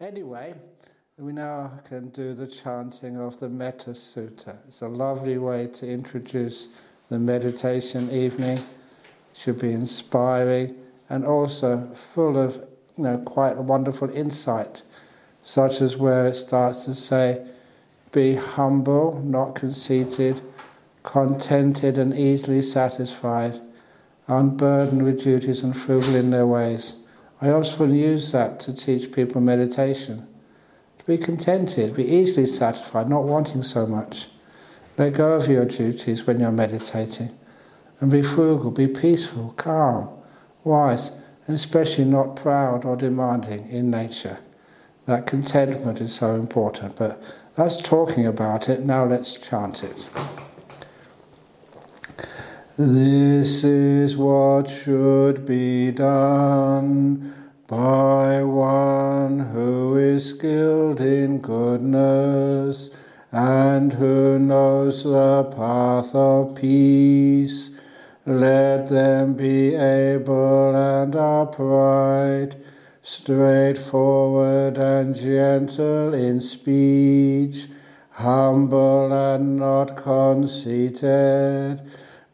Anyway, we now can do the chanting of the Metta Sutta. It's a lovely way to introduce the meditation evening. It should be inspiring and also full of you know, quite wonderful insight, such as where it starts to say, Be humble, not conceited, contented and easily satisfied, unburdened with duties and frugal in their ways. I often use that to teach people meditation. To be contented, be easily satisfied, not wanting so much. Let go of your duties when you're meditating. And be frugal, be peaceful, calm, wise, and especially not proud or demanding in nature. That contentment is so important. But that's talking about it. Now let's chant it. This is what should be done by one who is skilled in goodness and who knows the path of peace. Let them be able and upright, straightforward and gentle in speech, humble and not conceited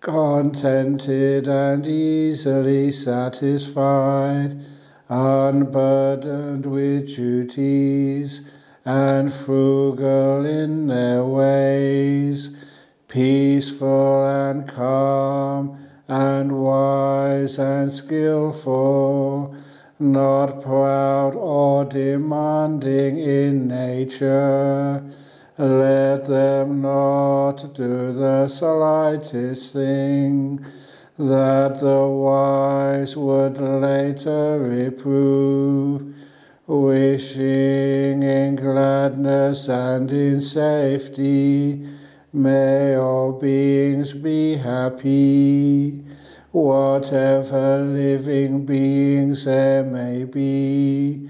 contented and easily satisfied, unburdened with duties, and frugal in their ways, peaceful and calm, and wise and skilful, not proud or demanding in nature let them not do the slightest thing that the wise would later reprove, wishing in gladness and in safety. May all beings be happy, whatever living beings there may be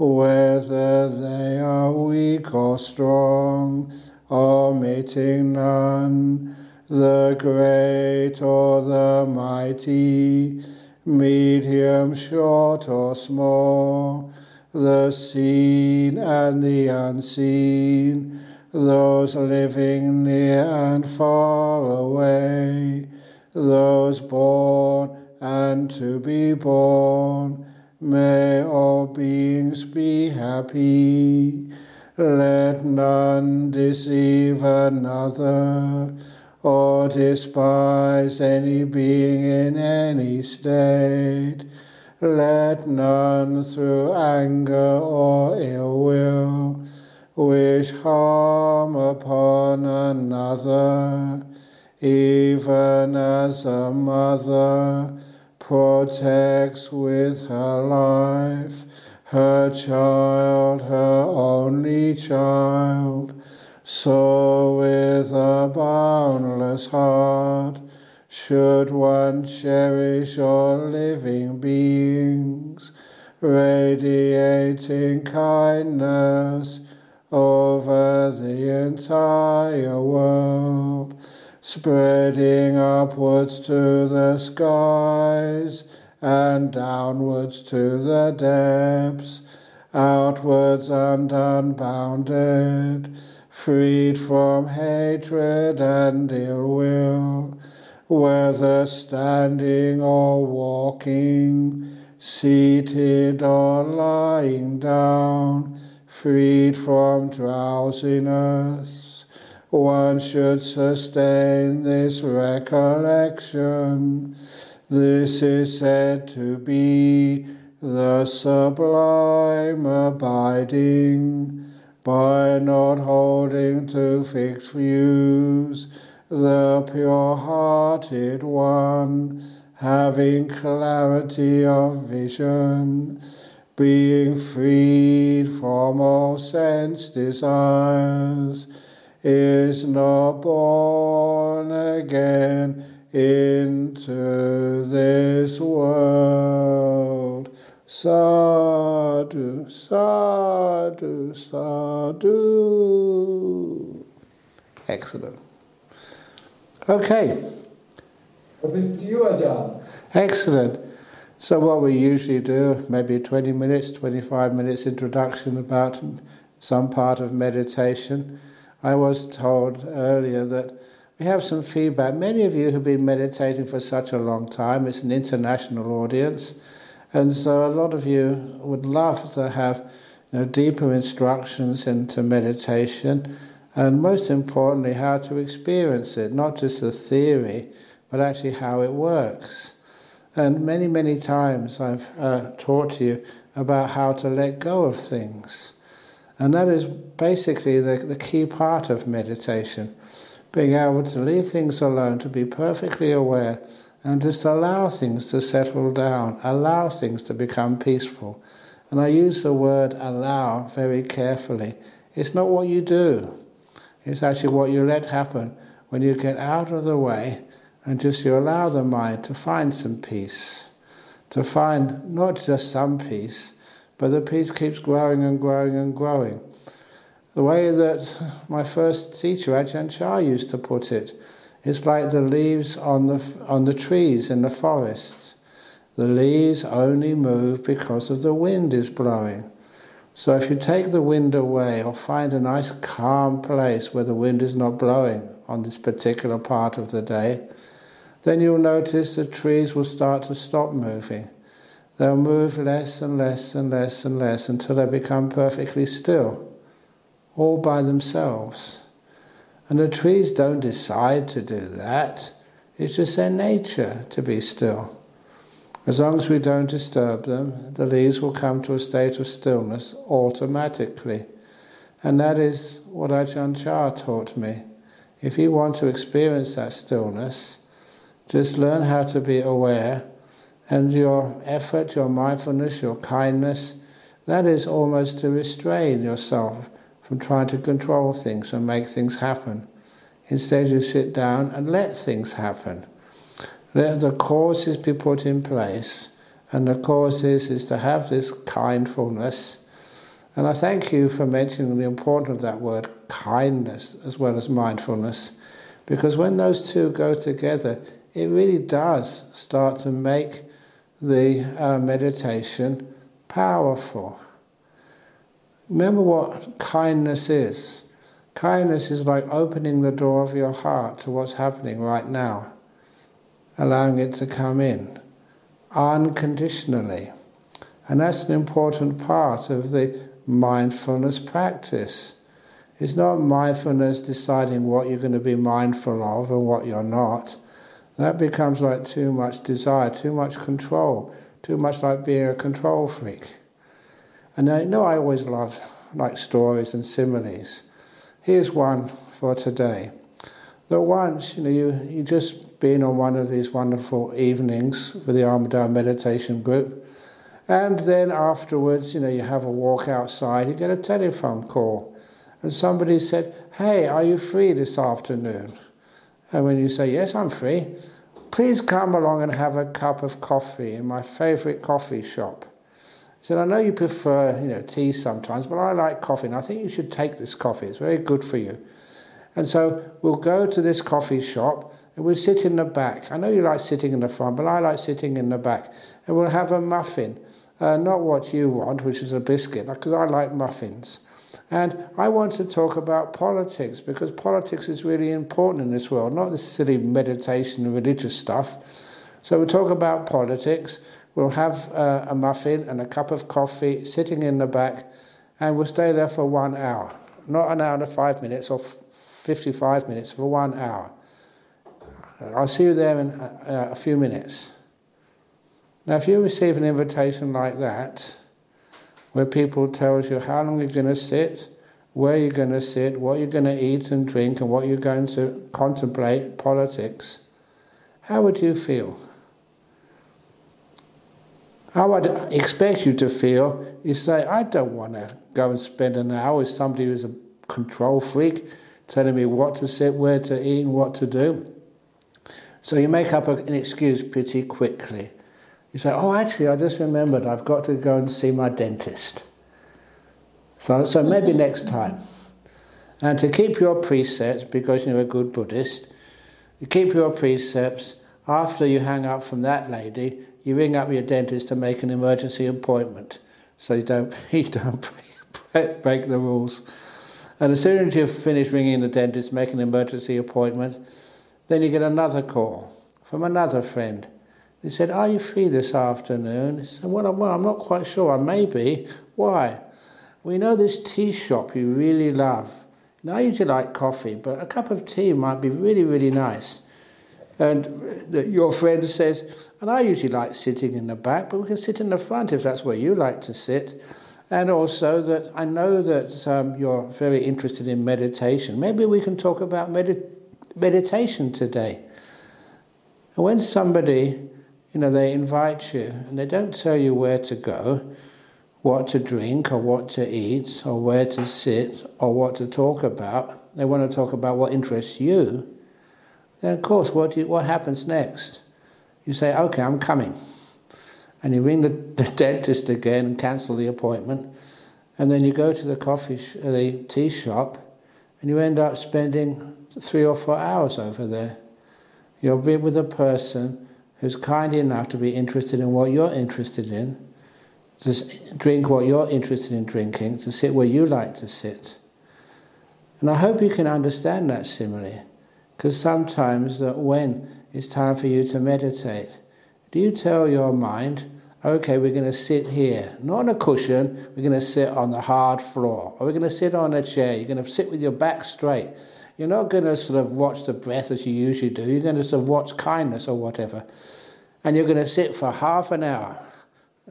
whether they are weak or strong, omitting none, the great or the mighty, medium, short or small, the seen and the unseen, those living near and far away, those born and to be born May all beings be happy. Let none deceive another or despise any being in any state. Let none through anger or ill will wish harm upon another, even as a mother protects with her life her child, her only child. So with a boundless heart should one cherish all living beings, radiating kindness over the entire world spreading upwards to the skies and downwards to the depths, outwards and unbounded, freed from hatred and ill will, whether standing or walking, seated or lying down, freed from drowsiness one should sustain this recollection. This is said to be the sublime abiding by not holding to fixed views, the pure hearted one having clarity of vision, being freed from all sense desires is not born again into this world. Sadhu, sadhu, sadhu. Excellent. Okay. You done. Excellent. So, what we usually do, maybe 20 minutes, 25 minutes introduction about some part of meditation. I was told earlier that we have some feedback. Many of you have been meditating for such a long time, it's an international audience, and so a lot of you would love to have you know, deeper instructions into meditation, and most importantly, how to experience it, not just the theory, but actually how it works. And many, many times I've uh, taught you about how to let go of things. And that is basically the, the key part of meditation being able to leave things alone, to be perfectly aware, and just allow things to settle down, allow things to become peaceful. And I use the word allow very carefully. It's not what you do, it's actually what you let happen when you get out of the way and just you allow the mind to find some peace, to find not just some peace, but the peace keeps growing and growing and growing. The way that my first teacher, Ajahn Chah, used to put it, it's like the leaves on the, on the trees in the forests. The leaves only move because of the wind is blowing. So if you take the wind away or find a nice calm place where the wind is not blowing on this particular part of the day, then you'll notice the trees will start to stop moving. They'll move less and less and less and less until they become perfectly still all by themselves. And the trees don't decide to do that, it's just their nature to be still. As long as we don't disturb them, the leaves will come to a state of stillness automatically. And that is what Ajahn Chah taught me. If you want to experience that stillness, just learn how to be aware, and your effort, your mindfulness, your kindness, that is almost to restrain yourself from trying to control things and make things happen. Instead, you sit down and let things happen. Let the causes be put in place, and the causes is to have this kindfulness. And I thank you for mentioning the importance of that word kindness as well as mindfulness, because when those two go together, it really does start to make the uh, meditation powerful. Remember what kindness is. Kindness is like opening the door of your heart to what's happening right now, allowing it to come in unconditionally. And that's an important part of the mindfulness practice. It's not mindfulness deciding what you're going to be mindful of and what you're not. That becomes like too much desire, too much control, too much like being a control freak. And I know I always love like stories and similes. Here's one for today. That once, you know, you, you just been on one of these wonderful evenings with the Armadale Meditation Group, and then afterwards, you know, you have a walk outside, you get a telephone call, and somebody said, Hey, are you free this afternoon? And when you say, Yes, I'm free, please come along and have a cup of coffee in my favourite coffee shop. He said, I know you prefer you know, tea sometimes, but I like coffee, and I think you should take this coffee. It's very good for you. And so we'll go to this coffee shop and we'll sit in the back. I know you like sitting in the front, but I like sitting in the back. And we'll have a muffin, uh, not what you want, which is a biscuit, because I like muffins. And I want to talk about politics because politics is really important in this world, not this silly meditation and religious stuff. So we'll talk about politics. We'll have uh, a muffin and a cup of coffee sitting in the back, and we'll stay there for one hour. Not an hour and five minutes or 55 minutes, for one hour. I'll see you there in a, a few minutes. Now, if you receive an invitation like that, where people tells you how long you're going to sit, where you're going to sit, what you're going to eat and drink, and what you're going to contemplate, politics, how would you feel? How I'd expect you to feel you say, I don't want to go and spend an hour with somebody who's a control freak telling me what to sit, where to eat, and what to do. So you make up an excuse pretty quickly. You say, Oh, actually, I just remembered I've got to go and see my dentist. So, so maybe next time. And to keep your precepts, because you're a good Buddhist, you keep your precepts after you hang up from that lady, you ring up your dentist to make an emergency appointment so you don't, you don't break the rules. And as soon as you've finished ringing the dentist, make an emergency appointment, then you get another call from another friend. He said, Are you free this afternoon? He said, well, well, I'm not quite sure. I may be. Why? We know this tea shop you really love. Now, I usually like coffee, but a cup of tea might be really, really nice. And your friend says, and I usually like sitting in the back, but we can sit in the front if that's where you like to sit. And also that I know that um, you're very interested in meditation. Maybe we can talk about med- meditation today. And when somebody, you know, they invite you and they don't tell you where to go, what to drink or what to eat or where to sit or what to talk about, they want to talk about what interests you, then of course what, you, what happens next? You say, okay, I'm coming. And you ring the, the dentist again and cancel the appointment. And then you go to the coffee, sh- uh, the tea shop, and you end up spending three or four hours over there. You'll be with a person who's kind enough to be interested in what you're interested in, to drink what you're interested in drinking, to sit where you like to sit. And I hope you can understand that simile, because sometimes that when it's time for you to meditate, do you tell your mind, okay, we're going to sit here, not on a cushion, we're going to sit on the hard floor, or we're going to sit on a chair, you're going to sit with your back straight. You're not going to sort of watch the breath as you usually do, you're going to sort of watch kindness or whatever. And you're going to sit for half an hour,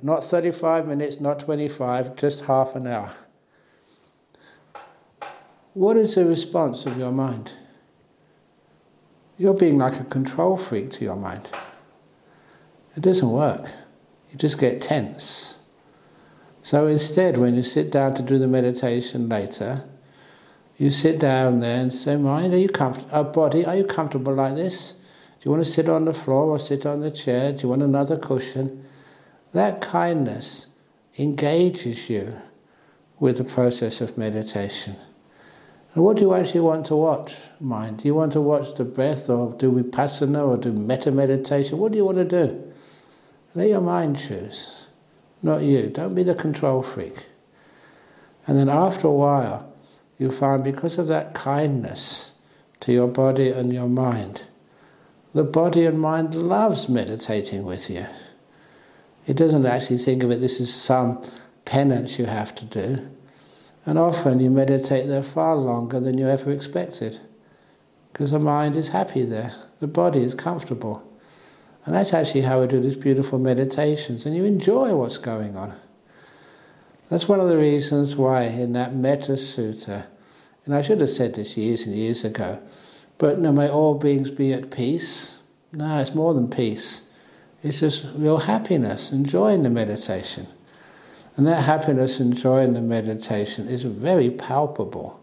not 35 minutes, not 25, just half an hour. What is the response of your mind? You're being like a control freak to your mind. It doesn't work. You just get tense. So instead, when you sit down to do the meditation later, you sit down there and say, Mind, are you comfortable? Uh, body, are you comfortable like this? Do you want to sit on the floor or sit on the chair? Do you want another cushion? That kindness engages you with the process of meditation. And what do you actually want to watch, mind? Do you want to watch the breath or do vipassana or do metta meditation? What do you want to do? Let your mind choose, not you. Don't be the control freak. And then after a while, you find because of that kindness to your body and your mind, the body and mind loves meditating with you. It doesn't actually think of it, this is some penance you have to do. And often you meditate there far longer than you ever expected because the mind is happy there, the body is comfortable. And that's actually how we do these beautiful meditations, and you enjoy what's going on. That's one of the reasons why in that Metta Sutta, and I should have said this years and years ago, but no, may all beings be at peace. No, it's more than peace. It's just real happiness, enjoying the meditation. And that happiness, enjoying the meditation, is very palpable.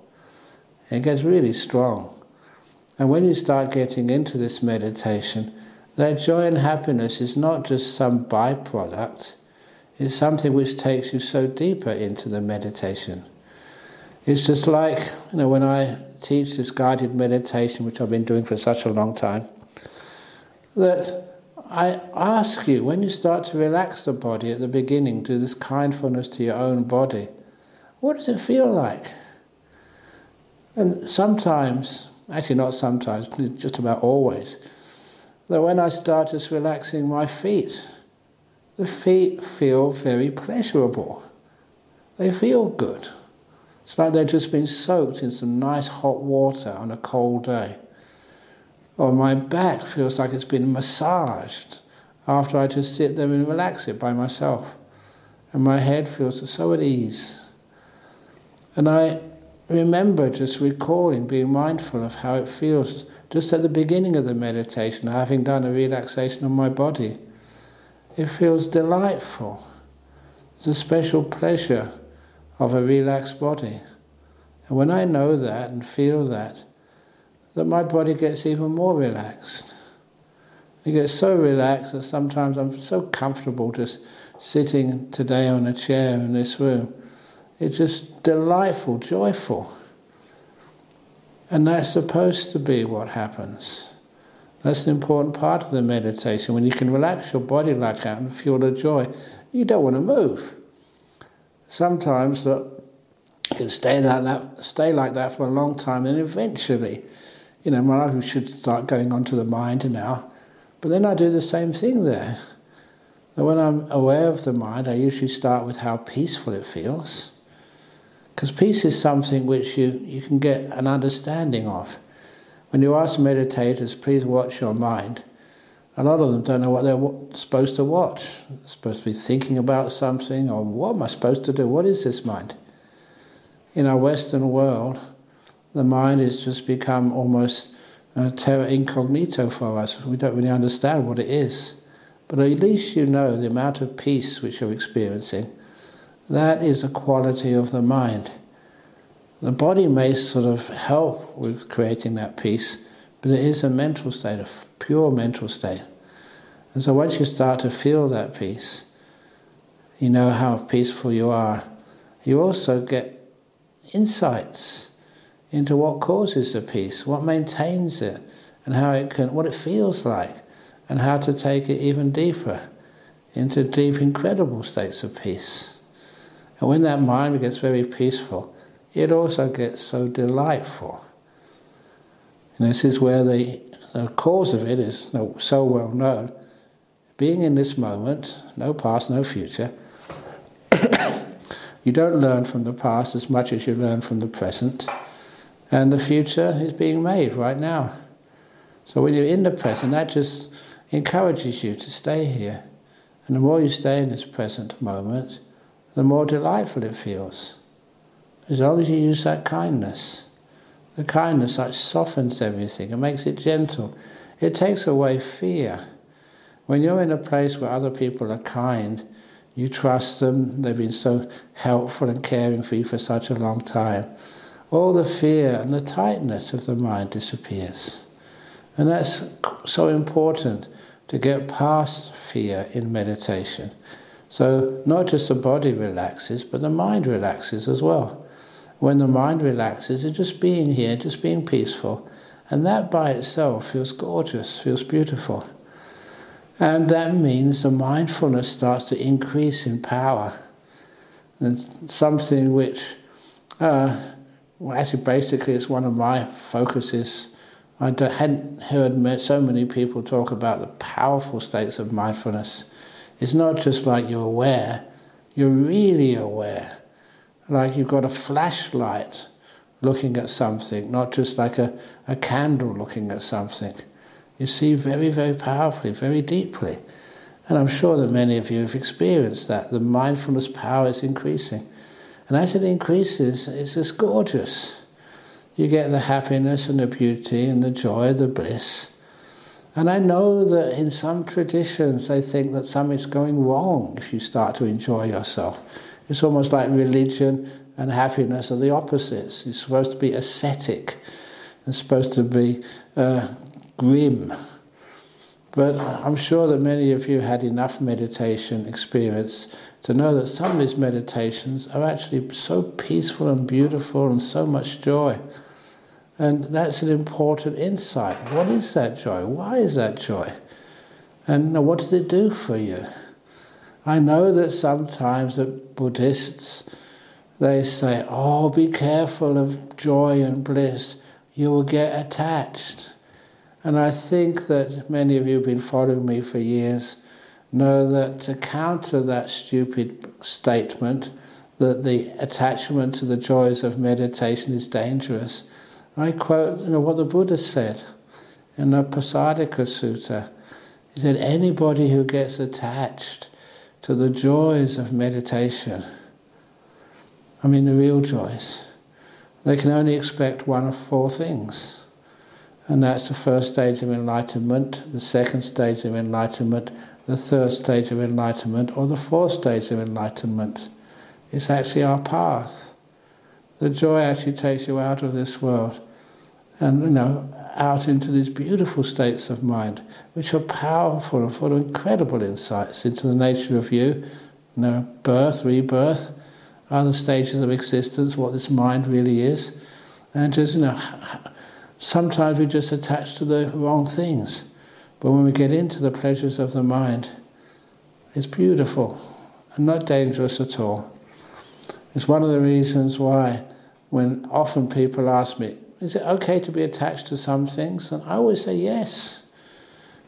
It gets really strong. And when you start getting into this meditation, that joy and happiness is not just some byproduct, it's something which takes you so deeper into the meditation. It's just like, you know, when I teach this guided meditation, which I've been doing for such a long time, that I ask you, when you start to relax the body at the beginning, do this kindfulness to your own body, what does it feel like? And sometimes, actually not sometimes, just about always, that when I start just relaxing my feet, the feet feel very pleasurable. They feel good. It's like they've just been soaked in some nice hot water on a cold day. Or my back feels like it's been massaged after I just sit there and relax it by myself. And my head feels so at ease. And I remember just recalling, being mindful of how it feels just at the beginning of the meditation, having done a relaxation of my body. It feels delightful. It's a special pleasure of a relaxed body. And when I know that and feel that, that my body gets even more relaxed. It gets so relaxed that sometimes I'm so comfortable just sitting today on a chair in this room. It's just delightful, joyful. And that's supposed to be what happens. That's an important part of the meditation. When you can relax your body like that and feel the joy, you don't want to move. Sometimes that you can stay like that, stay like that for a long time, and eventually, you know, my life should start going onto the mind now. But then I do the same thing there. And when I'm aware of the mind, I usually start with how peaceful it feels. Because peace is something which you, you can get an understanding of. When you ask meditators, please watch your mind, a lot of them don't know what they're supposed to watch. They're supposed to be thinking about something, or what am I supposed to do? What is this mind? In our Western world, the mind has just become almost a terra incognito for us. We don't really understand what it is. But at least you know the amount of peace which you're experiencing. That is a quality of the mind. The body may sort of help with creating that peace, but it is a mental state, a pure mental state. And so once you start to feel that peace, you know how peaceful you are. You also get insights into what causes the peace, what maintains it, and how it can, what it feels like, and how to take it even deeper into deep, incredible states of peace. And when that mind gets very peaceful, it also gets so delightful. And this is where the, the cause of it is so well known. Being in this moment, no past, no future, you don't learn from the past as much as you learn from the present, and the future is being made right now. So when you're in the present, that just encourages you to stay here. And the more you stay in this present moment, the more delightful it feels as long as you use that kindness. The kindness that softens everything and makes it gentle. It takes away fear. When you're in a place where other people are kind, you trust them, they've been so helpful and caring for you for such a long time, all the fear and the tightness of the mind disappears. And that's so important to get past fear in meditation. So, not just the body relaxes, but the mind relaxes as well when the mind relaxes, it's just being here, just being peaceful. And that by itself feels gorgeous, feels beautiful. And that means the mindfulness starts to increase in power. And something which, uh, well, actually, basically, it's one of my focuses. I hadn't heard so many people talk about the powerful states of mindfulness. It's not just like you're aware, you're really aware like you've got a flashlight looking at something, not just like a, a candle looking at something. You see very, very powerfully, very deeply. And I'm sure that many of you have experienced that. The mindfulness power is increasing. And as it increases, it's just gorgeous. You get the happiness and the beauty and the joy, the bliss. And I know that in some traditions they think that something's going wrong if you start to enjoy yourself. It's almost like religion and happiness are the opposites. It's supposed to be ascetic. It's supposed to be uh, grim. But I'm sure that many of you had enough meditation experience to know that some of these meditations are actually so peaceful and beautiful and so much joy. And that's an important insight. What is that joy? Why is that joy? And what does it do for you? I know that sometimes that Buddhists they say, "Oh, be careful of joy and bliss; you will get attached." And I think that many of you have been following me for years know that to counter that stupid statement that the attachment to the joys of meditation is dangerous, I quote you know, what the Buddha said in the Pasadika Sutta. He said, anybody who gets attached to the joys of meditation, I mean the real joys, they can only expect one of four things. And that's the first stage of enlightenment, the second stage of enlightenment, the third stage of enlightenment, or the fourth stage of enlightenment. It's actually our path. The joy actually takes you out of this world and, you know, out into these beautiful states of mind, which are powerful and full of incredible insights into the nature of you, you know, birth, rebirth, other stages of existence, what this mind really is. And just, you know, sometimes we just attach to the wrong things. But when we get into the pleasures of the mind, it's beautiful and not dangerous at all. It's one of the reasons why, when often people ask me, is it okay to be attached to some things? And I always say yes,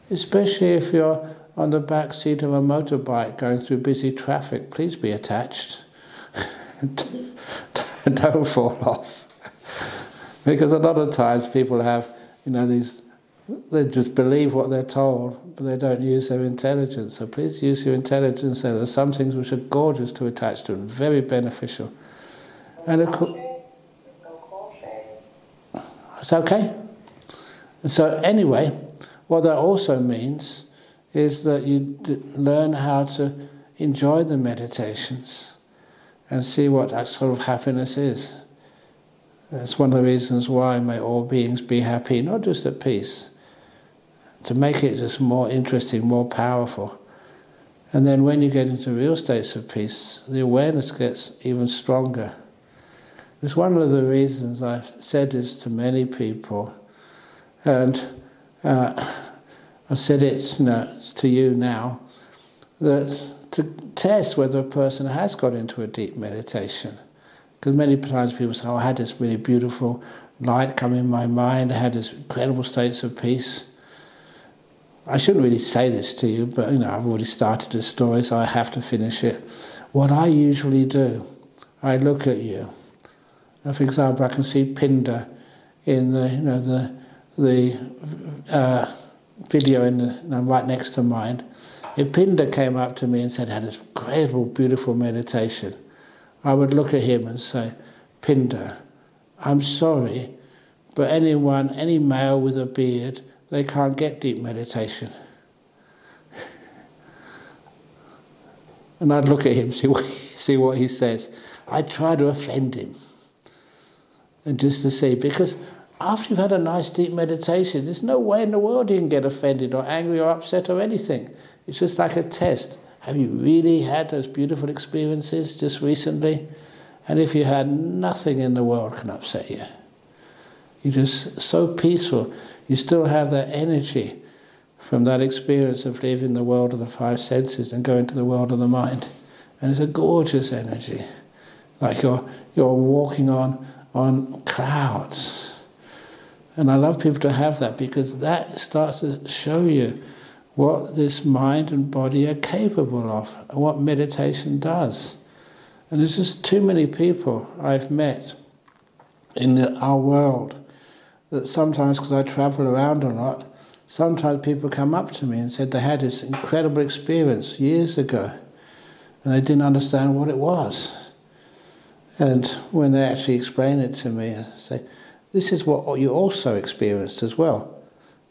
especially if you're on the back seat of a motorbike going through busy traffic. Please be attached. Don't fall off. because a lot of times people have, you know, these, they just believe what they're told, but they don't use their intelligence. So please use your intelligence. There are some things which are gorgeous to attach to and very beneficial. And of course, it's okay. And so anyway, what that also means is that you learn how to enjoy the meditations and see what that sort of happiness is. That's one of the reasons why may all beings be happy, not just at peace, to make it just more interesting, more powerful. And then when you get into real states of peace, the awareness gets even stronger. It's one of the reasons I've said this to many people, and uh, I've said it you know, to you now, that to test whether a person has got into a deep meditation. Because many times people say, oh, I had this really beautiful light come in my mind, I had this incredible states of peace. I shouldn't really say this to you, but you know, I've already started the story, so I have to finish it. What I usually do, I look at you. For example, I can see Pinder in the, you know, the, the uh, video in the, know, right next to mine. If Pinder came up to me and said, I had this incredible, beautiful meditation, I would look at him and say, Pinder, I'm sorry, but anyone, any male with a beard, they can't get deep meditation. and I'd look at him, see what, see what he says. I'd try to offend him. And just to see, because after you've had a nice deep meditation, there's no way in the world you can get offended or angry or upset or anything. It's just like a test. Have you really had those beautiful experiences just recently? And if you had, nothing in the world can upset you. You're just so peaceful. You still have that energy from that experience of leaving the world of the five senses and going to the world of the mind. And it's a gorgeous energy. Like you're, you're walking on, on clouds. And I love people to have that because that starts to show you what this mind and body are capable of, and what meditation does. And there's just too many people I've met in the, our world that sometimes, because I travel around a lot, sometimes people come up to me and said they had this incredible experience years ago and they didn't understand what it was. And when they actually explain it to me, I say, This is what you also experienced as well.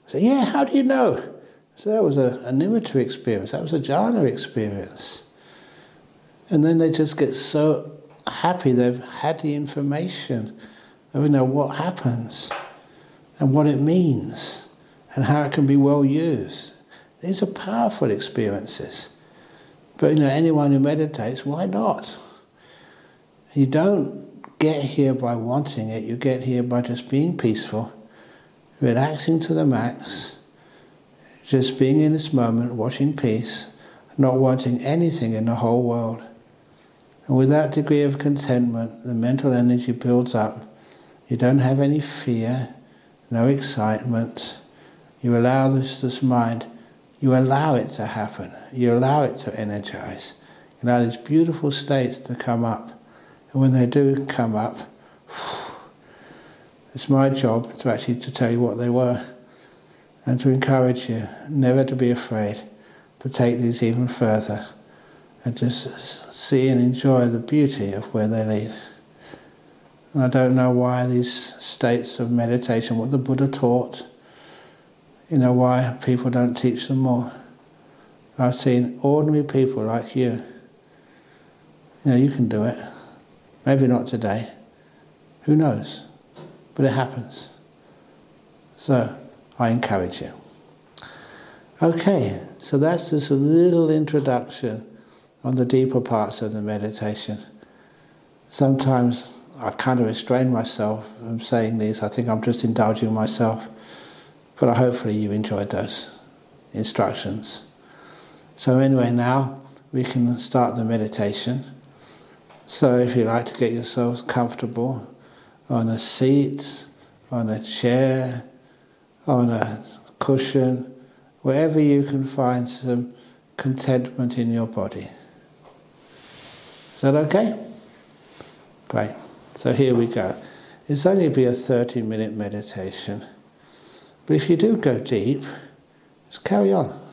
I say, Yeah, how do you know? So that was a, a nimitta experience, that was a jhana experience. And then they just get so happy they've had the information you know what happens and what it means and how it can be well used. These are powerful experiences. But you know, anyone who meditates, why not? You don't get here by wanting it, you get here by just being peaceful, relaxing to the max just being in this moment, watching peace, not wanting anything in the whole world. And with that degree of contentment, the mental energy builds up. You don't have any fear, no excitement. You allow this, this mind, you allow it to happen. You allow it to energize. You allow these beautiful states to come up. And when they do come up, it's my job to actually to tell you what they were and to encourage you never to be afraid, but take these even further and just see and enjoy the beauty of where they lead. And I don't know why these states of meditation, what the Buddha taught, you know, why people don't teach them more. I've seen ordinary people like you. You know, you can do it. Maybe not today. Who knows? But it happens. So, I encourage you. Okay, so that's just a little introduction on the deeper parts of the meditation. Sometimes I kind of restrain myself from saying these. I think I'm just indulging myself. But hopefully you enjoyed those. instructions. So, anyway, now we can start the meditation. So, if you like to get yourselves comfortable on a seat, on a chair, on a cushion, wherever you can find some contentment in your body. Is that okay? Great. So here we go. It's only be a 30 minute meditation. But if you do go deep, just carry on.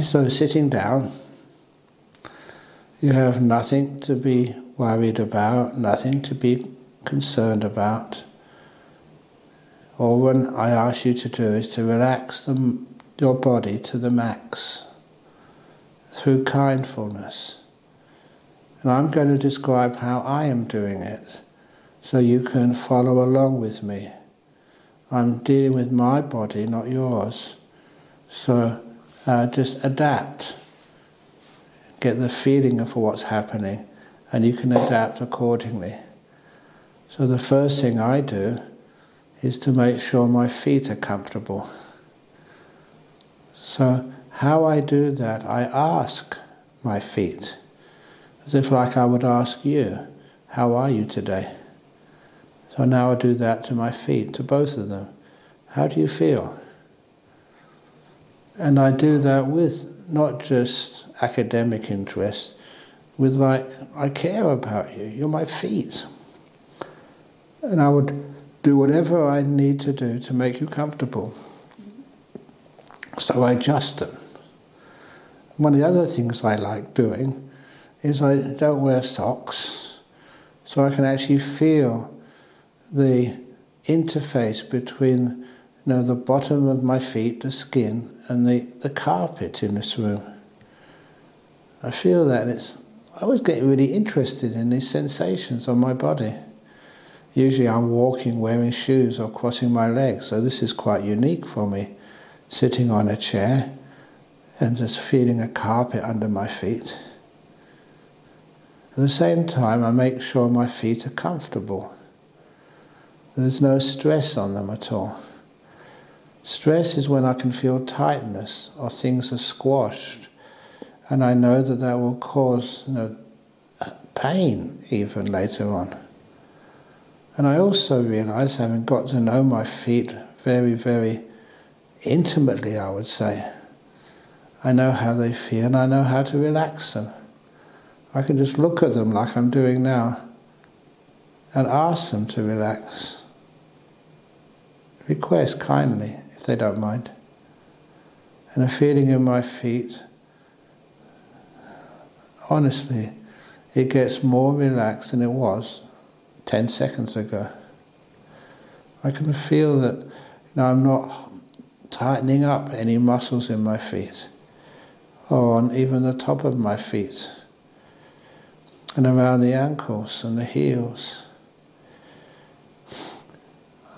So sitting down, you have nothing to be worried about, nothing to be concerned about. All what I ask you to do is to relax the, your body to the max through kindfulness. And I'm going to describe how I am doing it so you can follow along with me. I'm dealing with my body, not yours. So uh, just adapt. Get the feeling of what's happening, and you can adapt accordingly. So the first thing I do is to make sure my feet are comfortable. So how I do that, I ask my feet, as if like I would ask you, how are you today? So now I do that to my feet, to both of them. How do you feel? And I do that with not just academic interest, with like, I care about you, you're my feet. And I would do whatever I need to do to make you comfortable. So I adjust them. One of the other things I like doing is I don't wear socks, so I can actually feel the interface between you know, the bottom of my feet, the skin, and the, the carpet in this room. I feel that it's I always get really interested in these sensations on my body. Usually I'm walking wearing shoes or crossing my legs, so this is quite unique for me, sitting on a chair and just feeling a carpet under my feet. At the same time, I make sure my feet are comfortable. There's no stress on them at all. Stress is when I can feel tightness or things are squashed, and I know that that will cause you know, pain even later on. And I also realize, having got to know my feet very, very intimately, I would say, I know how they feel and I know how to relax them. I can just look at them like I'm doing now and ask them to relax. Request kindly, they don't mind. And a feeling in my feet, honestly, it gets more relaxed than it was 10 seconds ago. I can feel that you know, I'm not tightening up any muscles in my feet or on even the top of my feet and around the ankles and the heels.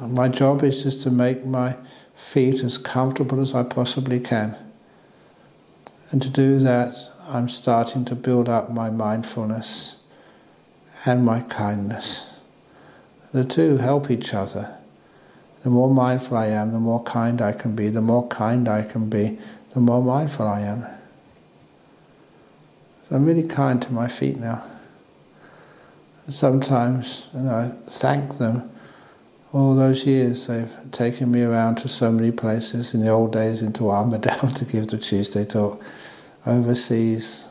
My job is just to make my feet as comfortable as I possibly can. And to do that, I'm starting to build up my mindfulness and my kindness. The two help each other. The more mindful I am, the more kind I can be. The more kind I can be, the more mindful I am. So I'm really kind to my feet now. Sometimes you know, I thank them all those years they've taken me around to so many places in the old days into Armadale to give the Tuesday talk overseas.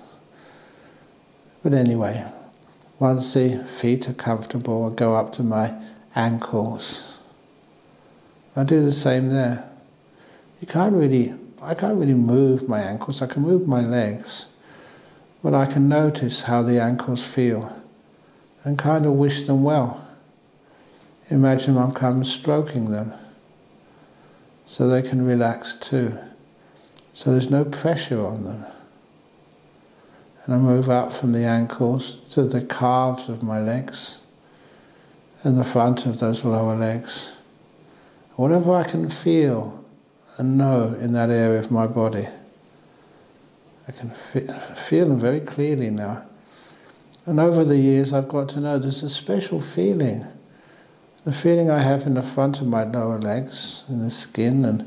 But anyway, once the feet are comfortable, I go up to my ankles. I do the same there. You can't really, I can't really move my ankles. I can move my legs, but I can notice how the ankles feel and kind of wish them well. Imagine I'm come stroking them so they can relax too. So there's no pressure on them. And I move up from the ankles to the calves of my legs and the front of those lower legs. Whatever I can feel and know in that area of my body, I can feel them very clearly now. And over the years, I've got to know there's a special feeling. The feeling I have in the front of my lower legs, in the skin, and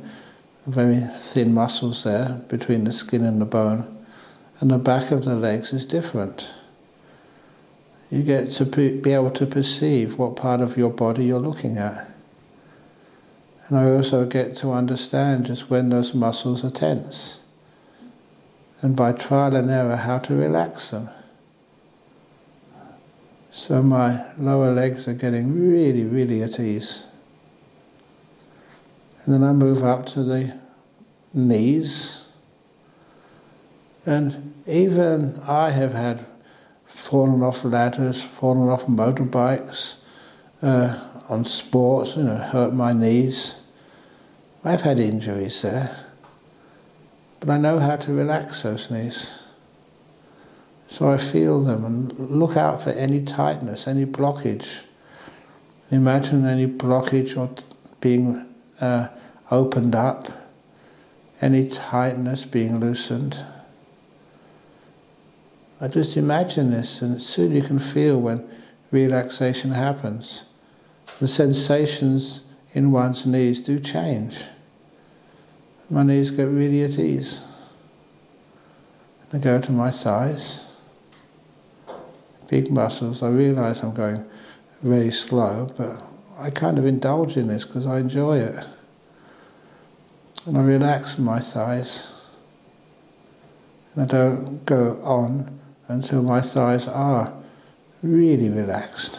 very thin muscles there between the skin and the bone, and the back of the legs is different. You get to be able to perceive what part of your body you're looking at. And I also get to understand just when those muscles are tense. And by trial and error, how to relax them. So my lower legs are getting really, really at ease. And then I move up to the knees. And even I have had fallen off ladders, fallen off motorbikes, uh, on sports, you know, hurt my knees. I've had injuries there. But I know how to relax those knees. So I feel them and look out for any tightness, any blockage. Imagine any blockage or being uh, opened up, any tightness being loosened. I just imagine this, and soon you can feel when relaxation happens. The sensations in one's knees do change. My knees get really at ease. I go to my thighs big muscles. I realise I'm going very slow, but I kind of indulge in this because I enjoy it. And I relax my thighs. And I don't go on until my thighs are really relaxed.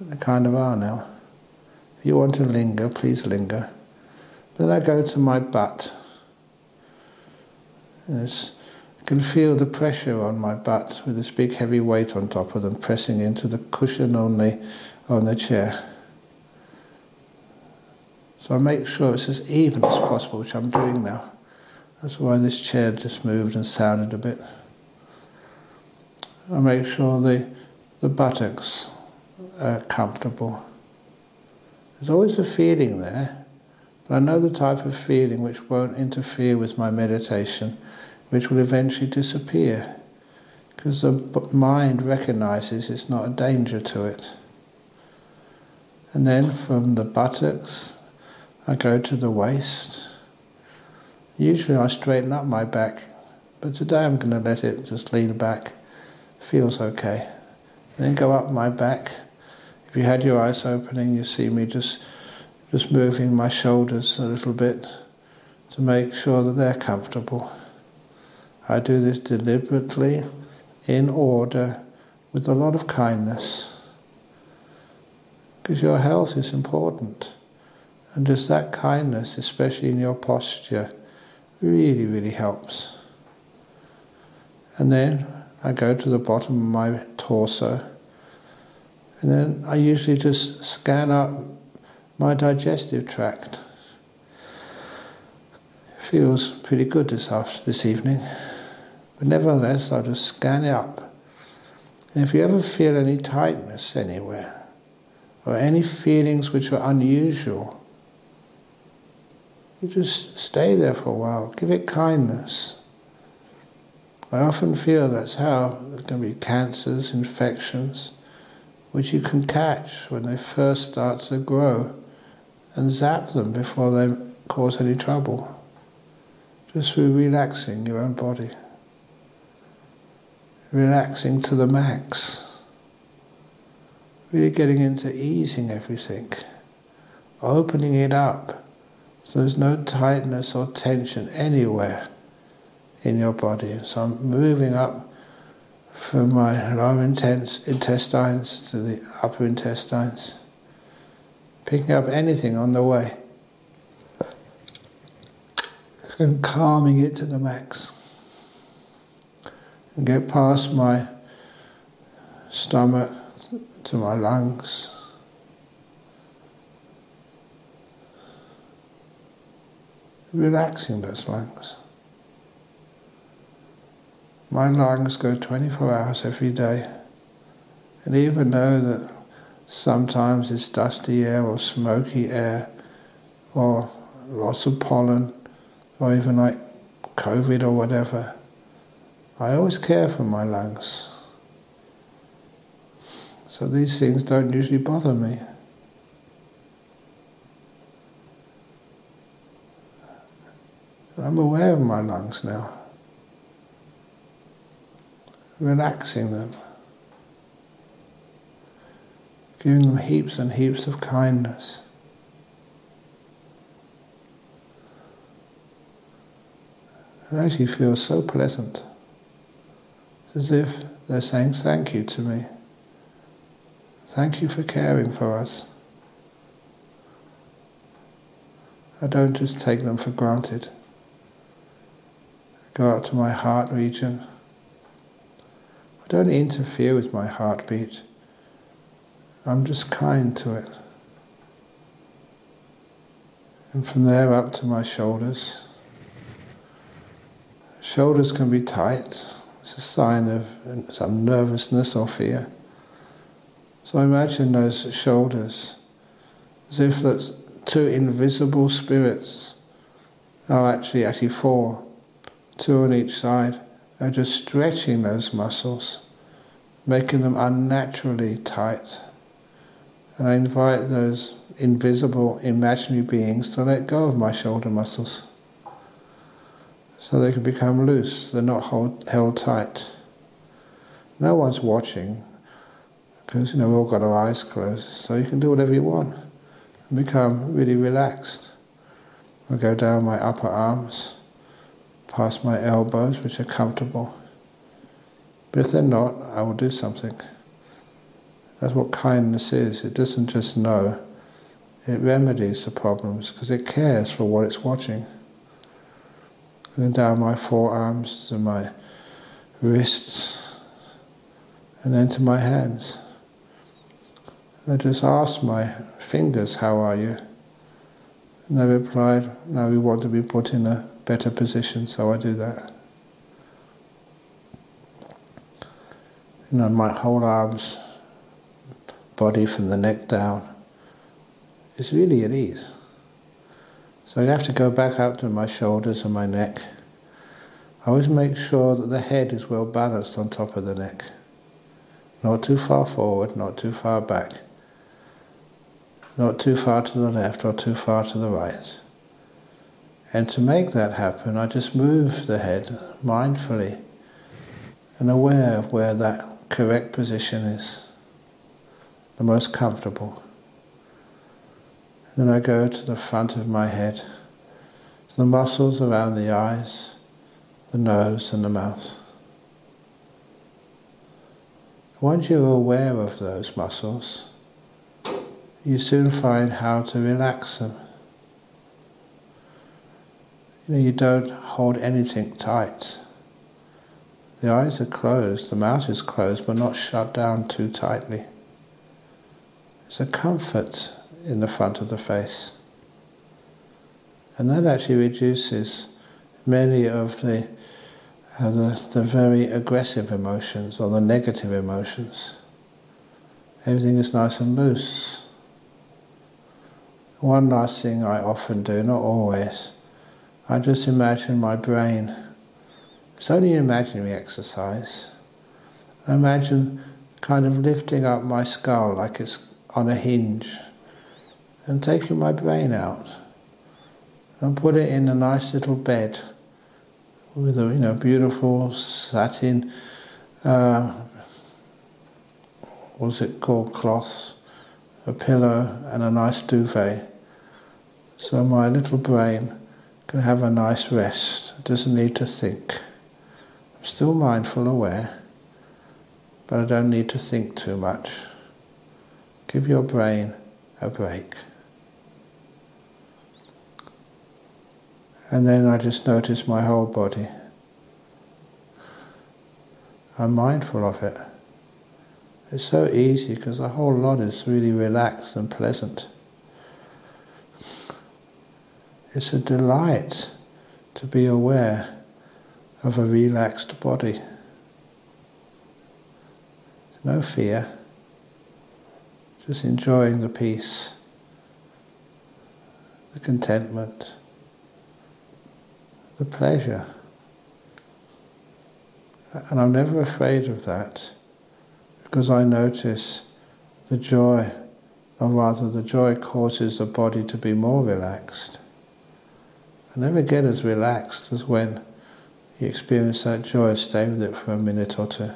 They kind of are now. If you want to linger, please linger. Then I go to my butt. And it's can feel the pressure on my butt with this big heavy weight on top of them pressing into the cushion only on the chair. So I make sure it's as even as possible, which I'm doing now. That's why this chair just moved and sounded a bit. I make sure the, the buttocks are comfortable. There's always a feeling there, but I know the type of feeling which won't interfere with my meditation which will eventually disappear because the mind recognizes it's not a danger to it. And then from the buttocks, I go to the waist. Usually I straighten up my back, but today I'm going to let it just lean back. Feels okay. Then go up my back. If you had your eyes opening, you see me just just moving my shoulders a little bit to make sure that they're comfortable. I do this deliberately, in order, with a lot of kindness. Because your health is important. And just that kindness, especially in your posture, really, really helps. And then I go to the bottom of my torso. And then I usually just scan up my digestive tract. Feels pretty good this after this evening. But nevertheless, I'll just scan it up. And if you ever feel any tightness anywhere, or any feelings which are unusual, you just stay there for a while. Give it kindness. I often feel that's how there can be cancers, infections, which you can catch when they first start to grow and zap them before they cause any trouble, just through relaxing your own body relaxing to the max, really getting into easing everything, opening it up so there's no tightness or tension anywhere in your body. So I'm moving up from my lower intestines to the upper intestines, picking up anything on the way. And calming it to the max and get past my stomach to my lungs. Relaxing those lungs. My lungs go 24 hours every day. And even though that sometimes it's dusty air or smoky air or lots of pollen or even like COVID or whatever, I always care for my lungs. So these things don't usually bother me. I'm aware of my lungs now, relaxing them, giving them heaps and heaps of kindness. It actually feels so pleasant. As if they're saying thank you to me. Thank you for caring for us. I don't just take them for granted. I go out to my heart region. I don't interfere with my heartbeat. I'm just kind to it. And from there up to my shoulders. Shoulders can be tight. It's a sign of some nervousness or fear. So imagine those shoulders as if that's two invisible spirits are actually actually four, two on each side, are just stretching those muscles, making them unnaturally tight. And I invite those invisible imaginary beings to let go of my shoulder muscles so they can become loose, they're not hold, held tight. No one's watching because you know we've all got our eyes closed, so you can do whatever you want and become really relaxed. I go down my upper arms, past my elbows, which are comfortable. But if they're not, I will do something. That's what kindness is. It doesn't just know, it remedies the problems because it cares for what it's watching and then down my forearms to my wrists, and then to my hands. And I just asked my fingers, How are you? And they replied, Now we want to be put in a better position, so I do that. You know, my whole arms, body from the neck down, is really at ease. So you have to go back up to my shoulders and my neck. I always make sure that the head is well balanced on top of the neck. Not too far forward, not too far back. Not too far to the left or too far to the right. And to make that happen, I just move the head mindfully and aware of where that correct position is, the most comfortable. Then I go to the front of my head, to the muscles around the eyes, the nose, and the mouth. Once you're aware of those muscles, you soon find how to relax them. You know, you don't hold anything tight. The eyes are closed, the mouth is closed, but not shut down too tightly. It's a comfort in the front of the face. And that actually reduces many of the, uh, the, the very aggressive emotions or the negative emotions. Everything is nice and loose. One last thing I often do, not always, I just imagine my brain. It's only an imaginary exercise. I imagine kind of lifting up my skull like it's on a hinge and taking my brain out and put it in a nice little bed with a you know beautiful satin uh, what's it called cloths a pillow and a nice duvet. So my little brain can have a nice rest. It doesn't need to think. I'm still mindful aware but I don't need to think too much. Give your brain a break And then I just notice my whole body. I'm mindful of it. It's so easy because the whole lot is really relaxed and pleasant. It's a delight to be aware of a relaxed body. No fear, just enjoying the peace, the contentment the pleasure And I'm never afraid of that because I notice the joy, or rather, the joy causes the body to be more relaxed. I never get as relaxed as when you experience that joy, stay with it for a minute or two.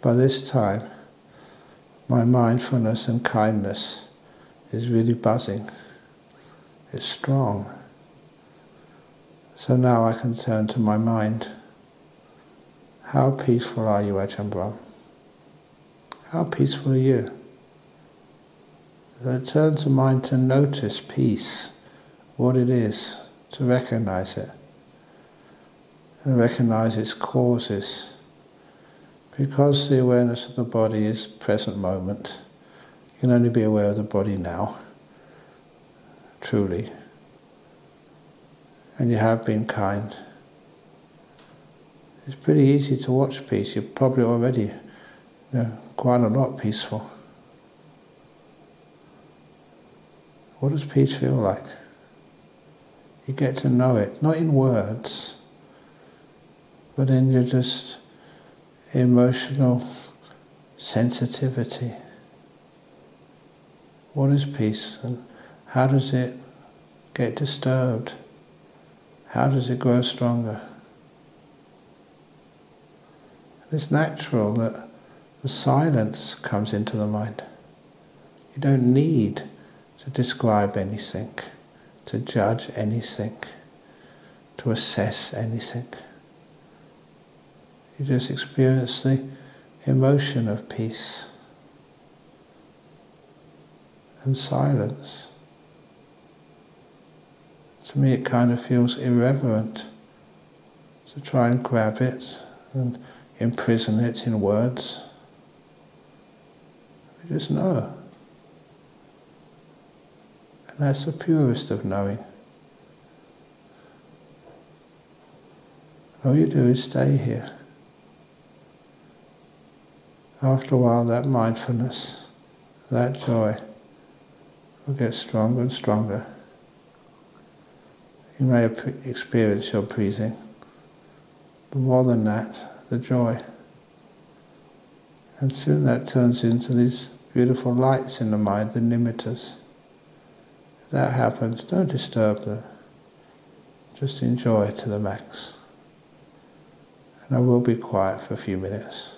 By this time, my mindfulness and kindness is really buzzing. It's strong. So now I can turn to my mind. How peaceful are you, Ajahn Brahm? How peaceful are you? So it turns the mind to notice peace, what it is, to recognize it, and recognize its causes because the awareness of the body is present moment, you can only be aware of the body now, truly. And you have been kind. It's pretty easy to watch peace. You're probably already you know, quite a lot peaceful. What does peace feel like? You get to know it, not in words, but in your just emotional sensitivity. What is peace and how does it get disturbed? How does it grow stronger? It's natural that the silence comes into the mind. You don't need to describe anything, to judge anything, to assess anything. You just experience the emotion of peace and silence. To me, it kind of feels irreverent to try and grab it and imprison it in words. We just know. And that's the purest of knowing. All you do is stay here after a while, that mindfulness, that joy will get stronger and stronger. You may experience your breathing, but more than that, the joy. And soon that turns into these beautiful lights in the mind, the nimittas. That happens, don't disturb them. Just enjoy to the max. And I will be quiet for a few minutes.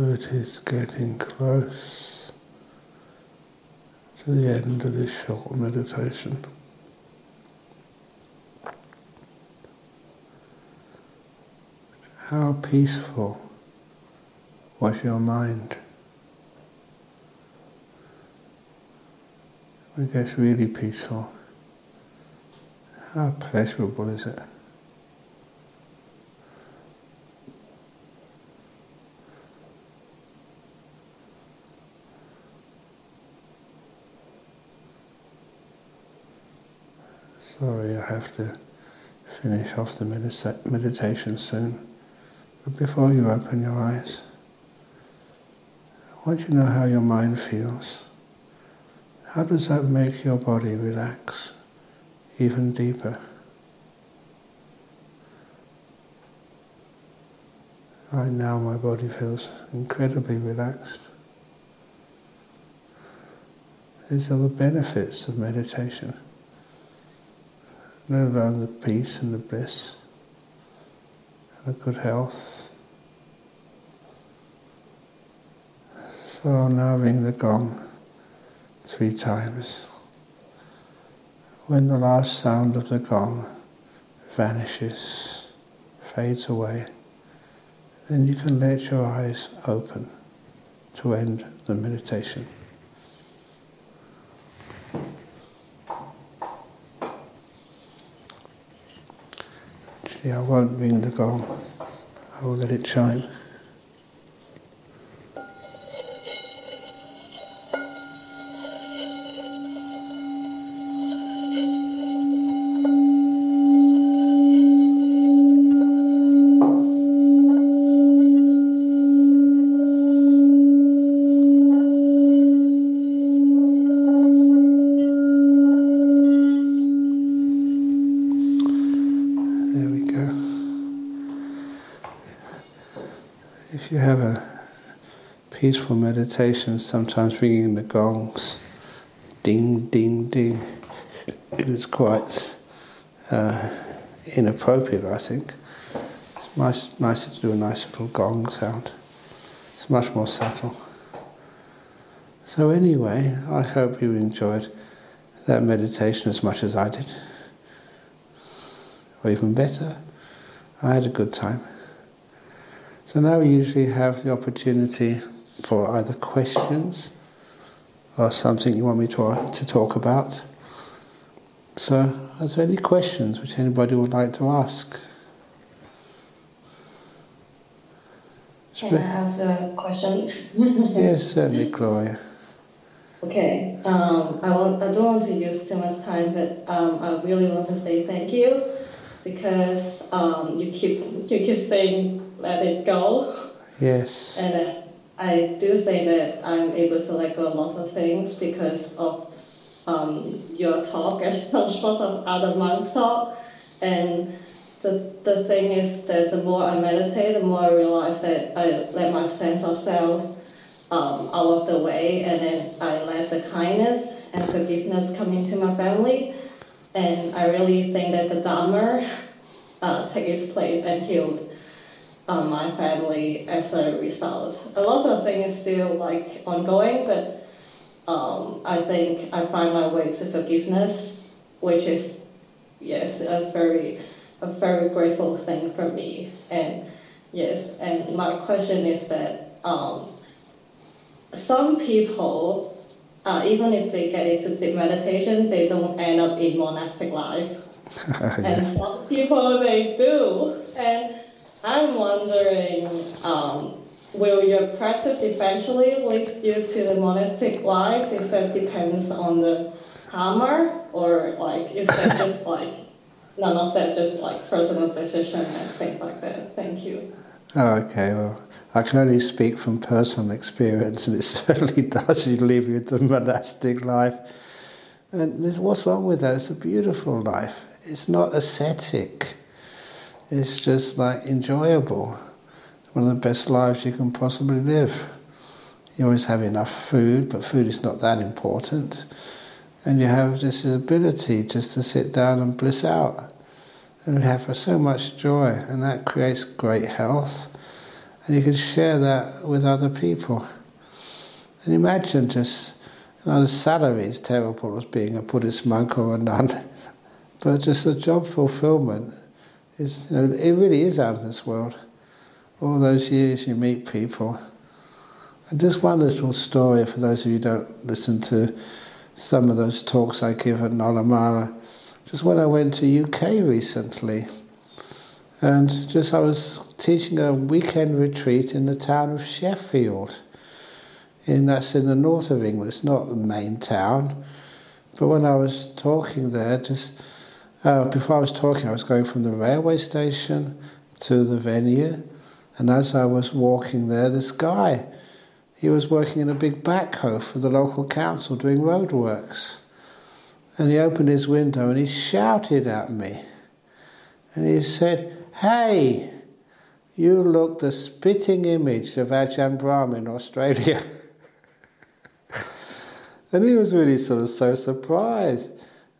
It is getting close to the end of this short meditation. How peaceful was your mind? It gets really peaceful, how pleasurable is it? Sorry, I have to finish off the medita- meditation soon. But before you open your eyes, I want you to know how your mind feels. How does that make your body relax even deeper? Right now, my body feels incredibly relaxed. These are the benefits of meditation let alone the peace and the bliss and the good health. So now ring the gong three times. When the last sound of the gong vanishes, fades away, then you can let your eyes open to end the meditation. Actually, I won't ring the gong. I will let it chime. Peaceful meditation, sometimes ringing the gongs, ding, ding, ding, is quite uh, inappropriate, I think. It's nice, nicer to do a nice little gong sound. It's much more subtle. So, anyway, I hope you enjoyed that meditation as much as I did. Or even better, I had a good time. So now we usually have the opportunity for either questions or something you want me to, to talk about. So, are there any questions which anybody would like to ask? Can I ask a question? yes, certainly, Gloria. Okay, um, I, want, I don't want to use too much time, but um, I really want to say thank you because um, you keep you keep saying let it go. Yes. And uh, I do think that I'm able to let go a lot of things because of um, your talk and lots of other monks' talk. And the, the thing is that the more I meditate, the more I realize that I let my sense of self um, out of the way, and then I let the kindness and forgiveness come into my family. And I really think that the Dharma uh, its place and healed um, my family as a result. A lot of things still like ongoing, but um, I think I find my way to forgiveness, which is yes a very a very grateful thing for me. And yes, and my question is that um, some people. Uh, even if they get into deep meditation, they don't end up in monastic life. yeah. And some people they do. And I'm wondering, um, will your practice eventually lead you to the monastic life? Is that depends on the karma, or like is that just like none of that, just like personal decision and things like that? Thank you. Oh, okay. Well, I can only speak from personal experience, and it certainly does leave you to monastic life. And what's wrong with that? It's a beautiful life. It's not ascetic. It's just like enjoyable. One of the best lives you can possibly live. You always have enough food, but food is not that important. And you have this ability just to sit down and bliss out. And have so much joy, and that creates great health. and you can share that with other people. And imagine just, you know, the salary is terrible as being a Buddhist monk or a nun, but just the job fulfillment you uh, know, it really is out of this world. All those years you meet people. And just one little story for those of you who don't listen to some of those talks I give at Nollamara. Just when I went to UK recently, and just I was teaching a weekend retreat in the town of Sheffield. And that's in the north of England. It's not the main town. But when I was talking there, just uh, before I was talking, I was going from the railway station to the venue. And as I was walking there, this guy, he was working in a big backhoe for the local council doing roadworks. And he opened his window and he shouted at me. And he said, Hey, you look the spitting image of Ajahn Brahm in Australia. and he was really sort of so surprised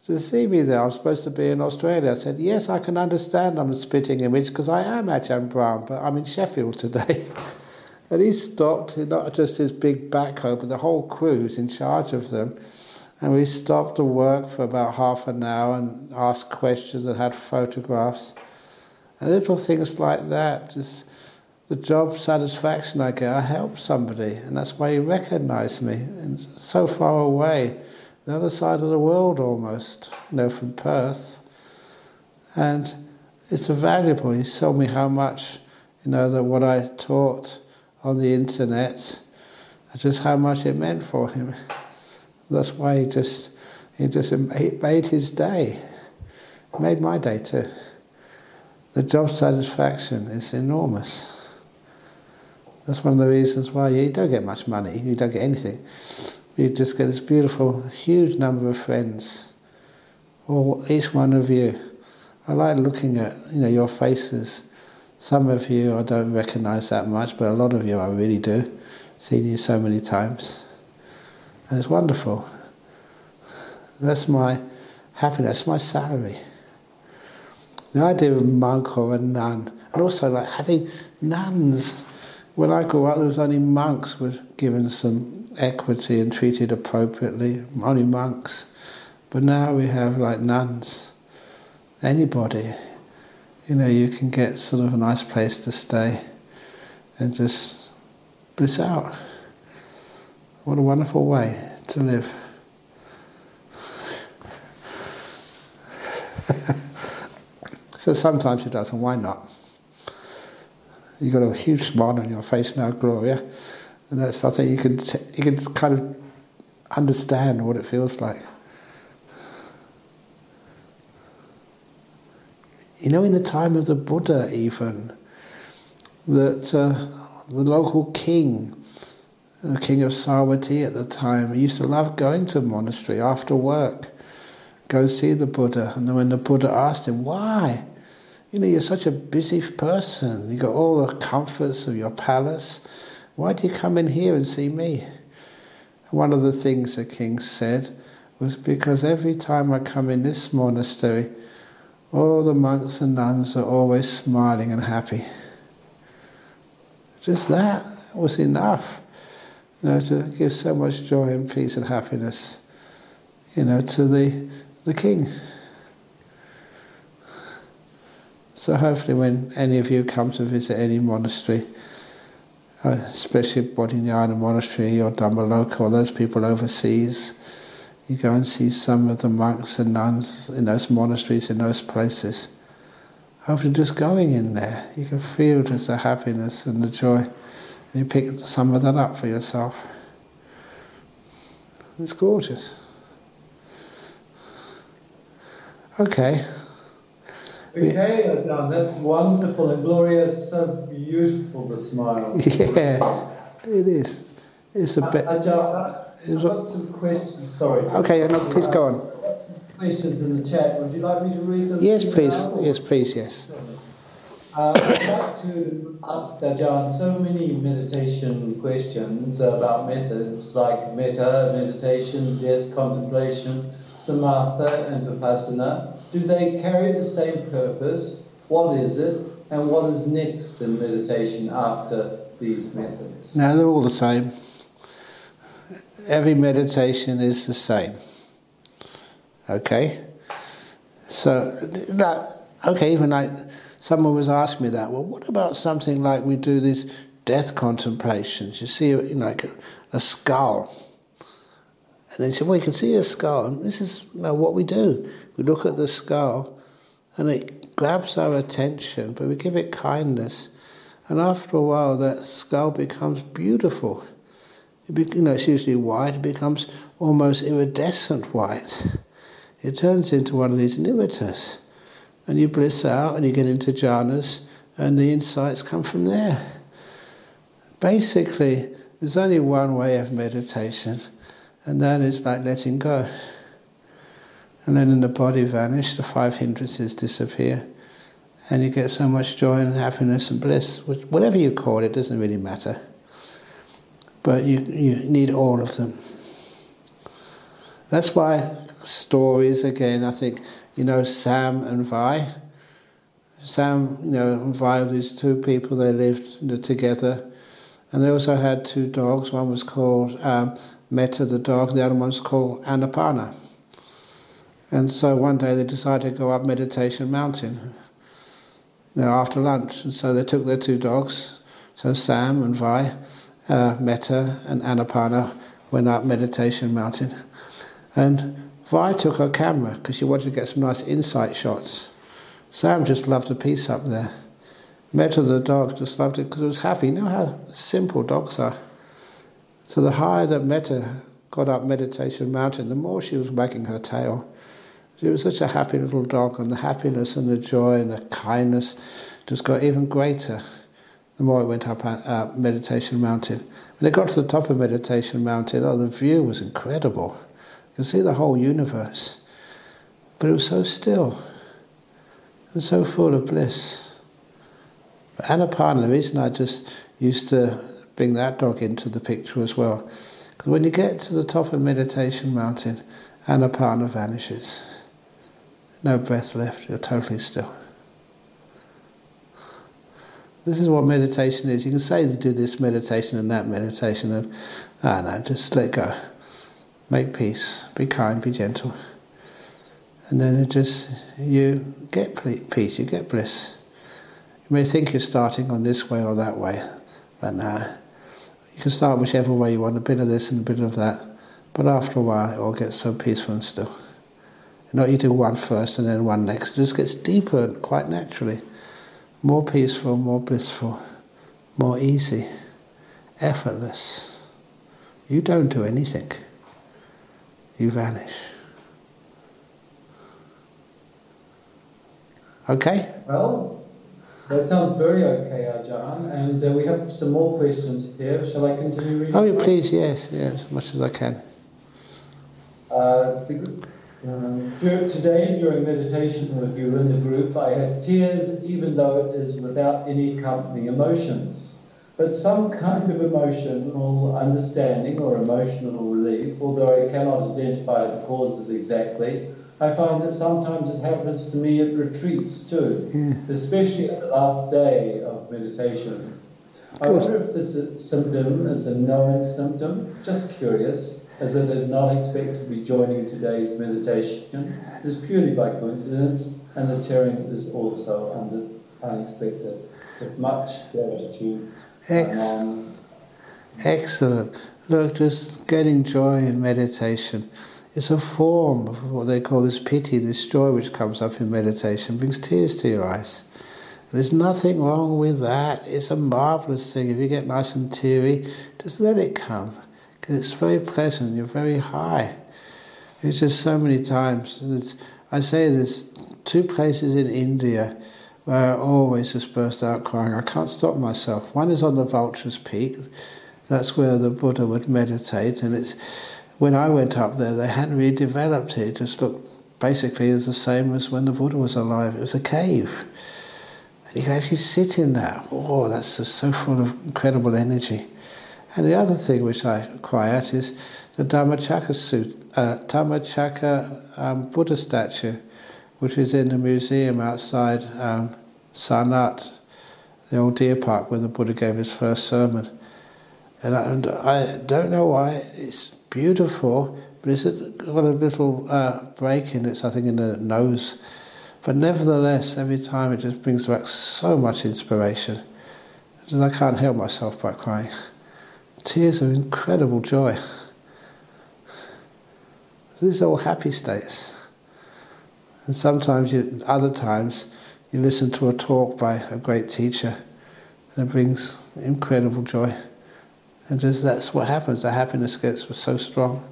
to see me there. I'm supposed to be in Australia. I said, Yes, I can understand I'm a spitting image because I am Ajahn Brahm, but I'm in Sheffield today. and he stopped, not just his big backhoe, but the whole crew's in charge of them. And we stopped the work for about half an hour and asked questions and had photographs. And little things like that, just the job satisfaction I get, I help somebody, and that's why he recognised me. And so far away, the other side of the world almost, you know, from Perth. And it's a valuable. He told me how much, you know, that what I taught on the internet, just how much it meant for him. That's why he just, he just he made his day. Made my day too the job satisfaction is enormous. That's one of the reasons why you don't get much money, you don't get anything. You just get this beautiful, huge number of friends, all each one of you. I like looking at you know your faces. Some of you I don't recognise that much, but a lot of you I really do. Seen you so many times, and it's wonderful. That's my happiness, my salary the idea of a monk or a nun, and also like having nuns. When I grew up, there was only monks were given some equity and treated appropriately, only monks. But now we have like nuns. Anybody, you know, you can get sort of a nice place to stay and just bliss out. What a wonderful way to live. So sometimes it does, and why not? You've got a huge smile on your face now, Gloria, and that's I think you can you can kind of understand what it feels like. You know, in the time of the Buddha, even that uh, the local king, the king of Savatthi at the time, used to love going to a monastery after work, go see the Buddha, and then when the Buddha asked him why you know, you're such a busy person. You've got all the comforts of your palace. Why do you come in here and see me? one of the things the king said was because every time I come in this monastery, all the monks and nuns are always smiling and happy. Just that was enough, you know, to give so much joy and peace and happiness, you know, to the, the king. So hopefully when any of you come to visit any monastery, Uh, especially Bodhinyana Monastery or Dhammaloka or those people overseas, you go and see some of the monks and nuns in those monasteries, in those places. Hopefully just going in there, you can feel just the happiness and the joy. And you pick some of that up for yourself. It's gorgeous. Okay. Okay, Ajahn, that's wonderful and glorious, so beautiful, the smile. Yeah, it is. It's a bit. Uh, uh, I've got some questions, sorry. Okay, no, please go on. Questions in the chat. Would you like me to read them? Yes, please. Now? Yes, please, yes. Uh, I'd like to ask Ajahn so many meditation questions about methods like metta, meditation, death contemplation, samatha, and vipassana. Do they carry the same purpose? What is it? and what is next in meditation after these methods? Now they're all the same. Every meditation is the same. Okay? So, that, okay, even like someone was asking me that, well, what about something like we do these death contemplations? You see, like a, a skull. And then he said, well, you can see a skull. And this is you know, what we do. We look at the skull and it grabs our attention, but we give it kindness. And after a while, that skull becomes beautiful. Be, you know, it's usually white, it becomes almost iridescent white. It turns into one of these nimittas. And you bliss out and you get into jhanas, and the insights come from there. Basically, there's only one way of meditation, and that is like letting go. And then in the body vanish, the five hindrances disappear, and you get so much joy and happiness and bliss. Whatever you call it, doesn't really matter. But you, you need all of them. That's why stories again, I think, you know, Sam and Vi. Sam, you know, and Vi, these two people, they lived together. And they also had two dogs. One was called um, Metta the dog, the other one was called Anapana. And so one day they decided to go up Meditation Mountain you know, after lunch. And so they took their two dogs, so Sam and Vi, uh, Metta and Anapana, went up Meditation Mountain. And Vi took her camera because she wanted to get some nice insight shots. Sam just loved the peace up there. Metta the dog just loved it because it was happy. You know how simple dogs are. So the higher that Metta got up Meditation Mountain, the more she was wagging her tail. She was such a happy little dog, and the happiness and the joy and the kindness just got even greater the more it went up uh, Meditation Mountain. When it got to the top of Meditation Mountain, oh, the view was incredible. You could see the whole universe. But it was so still and so full of bliss. But Anapana, the reason I just used to bring that dog into the picture as well, because when you get to the top of Meditation Mountain, Anapana vanishes. No breath left, you're totally still. This is what meditation is. You can say you do this meditation and that meditation, and ah, no, just let go. Make peace. Be kind. Be gentle. And then it just you get peace. You get bliss. You may think you're starting on this way or that way, but no. You can start whichever way you want. A bit of this and a bit of that, but after a while, it all gets so peaceful and still. Not you do one first and then one next. It just gets deeper quite naturally. More peaceful, more blissful, more easy, effortless. You don't do anything. You vanish. Okay? Well, that sounds very okay, Ajahn. And uh, we have some more questions here. Shall I continue reading? Oh, please, yes, yes, as much as I can. Uh, the, um, today, during meditation with you in the group, I had tears, even though it is without any accompanying emotions. But some kind of emotional understanding or emotional relief, although I cannot identify the causes exactly, I find that sometimes it happens to me at retreats too, yeah. especially at the last day of meditation. I wonder if this symptom is a known symptom, just curious as I did not expect to be joining today's meditation. It is purely by coincidence, and the tearing is also under, unexpected. With much gratitude. Excellent. Excellent. Look, just getting joy in meditation is a form of what they call this piti, this joy which comes up in meditation, brings tears to your eyes. There's nothing wrong with that. It's a marvelous thing. If you get nice and teary, just let it come it's very pleasant. You're very high. It's just so many times. I say there's two places in India where I always just burst out crying. I can't stop myself. One is on the Vulture's Peak. That's where the Buddha would meditate, and it's when I went up there, they hadn't really developed it. It just looked basically as the same as when the Buddha was alive. It was a cave. You can actually sit in that. Oh, that's just so full of incredible energy. And the other thing which I quiet is the Dhammachakka suit, uh, Dhammachakka um, Buddha statue, which is in the museum outside um, Sarnath the old deer park where the Buddha gave his first sermon. And I, and I don't know why, it's beautiful, but it's got a little uh, break in it, I think, in the nose. But nevertheless, every time it just brings back so much inspiration. I can't help myself by crying. Tears of incredible joy. These are all happy states. And sometimes, you, other times, you listen to a talk by a great teacher and it brings incredible joy. And just that's what happens. The happiness gets so strong,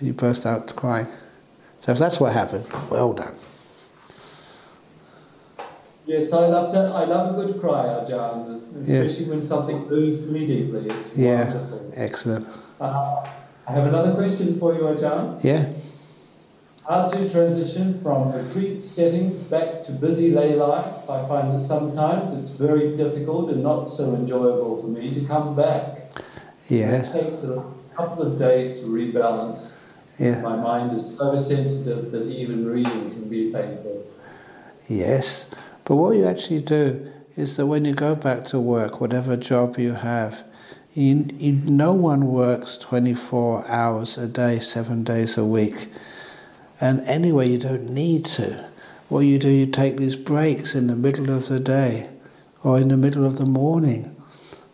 you burst out crying. So if that's what happened, well done. Yes, I love to, I love a good cry, Ajahn, especially yeah. when something moves me deeply. It's yeah, wonderful. excellent. Uh, I have another question for you, Ajahn. Yeah. How do you transition from retreat settings back to busy lay life? I find that sometimes it's very difficult and not so enjoyable for me to come back. Yeah. It takes a couple of days to rebalance. Yeah. My mind is so sensitive that even reading can be painful. Yes. But what you actually do is that when you go back to work, whatever job you have, you, you, no one works 24 hours a day, seven days a week. And anyway, you don't need to. What you do, you take these breaks in the middle of the day or in the middle of the morning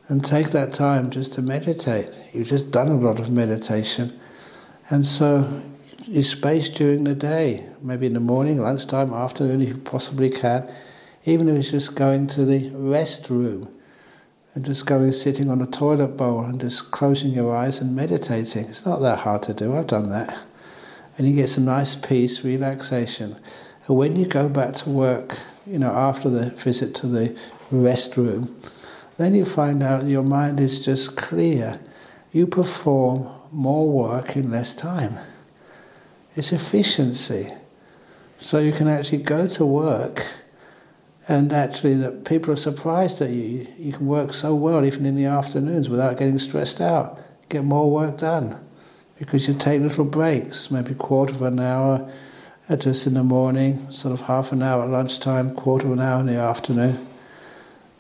and take that time just to meditate. You've just done a lot of meditation. And so you space during the day, maybe in the morning, lunchtime, afternoon, if you possibly can, even if it's just going to the restroom and just going sitting on a toilet bowl and just closing your eyes and meditating. It's not that hard to do, I've done that and you get some nice peace, relaxation. And when you go back to work, you know, after the visit to the restroom, then you find out your mind is just clear. You perform more work in less time. It's efficiency. So you can actually go to work and actually that people are surprised at you. You can work so well even in the afternoons without getting stressed out. Get more work done because you take little breaks, maybe a quarter of an hour just in the morning, sort of half an hour at lunchtime, quarter of an hour in the afternoon.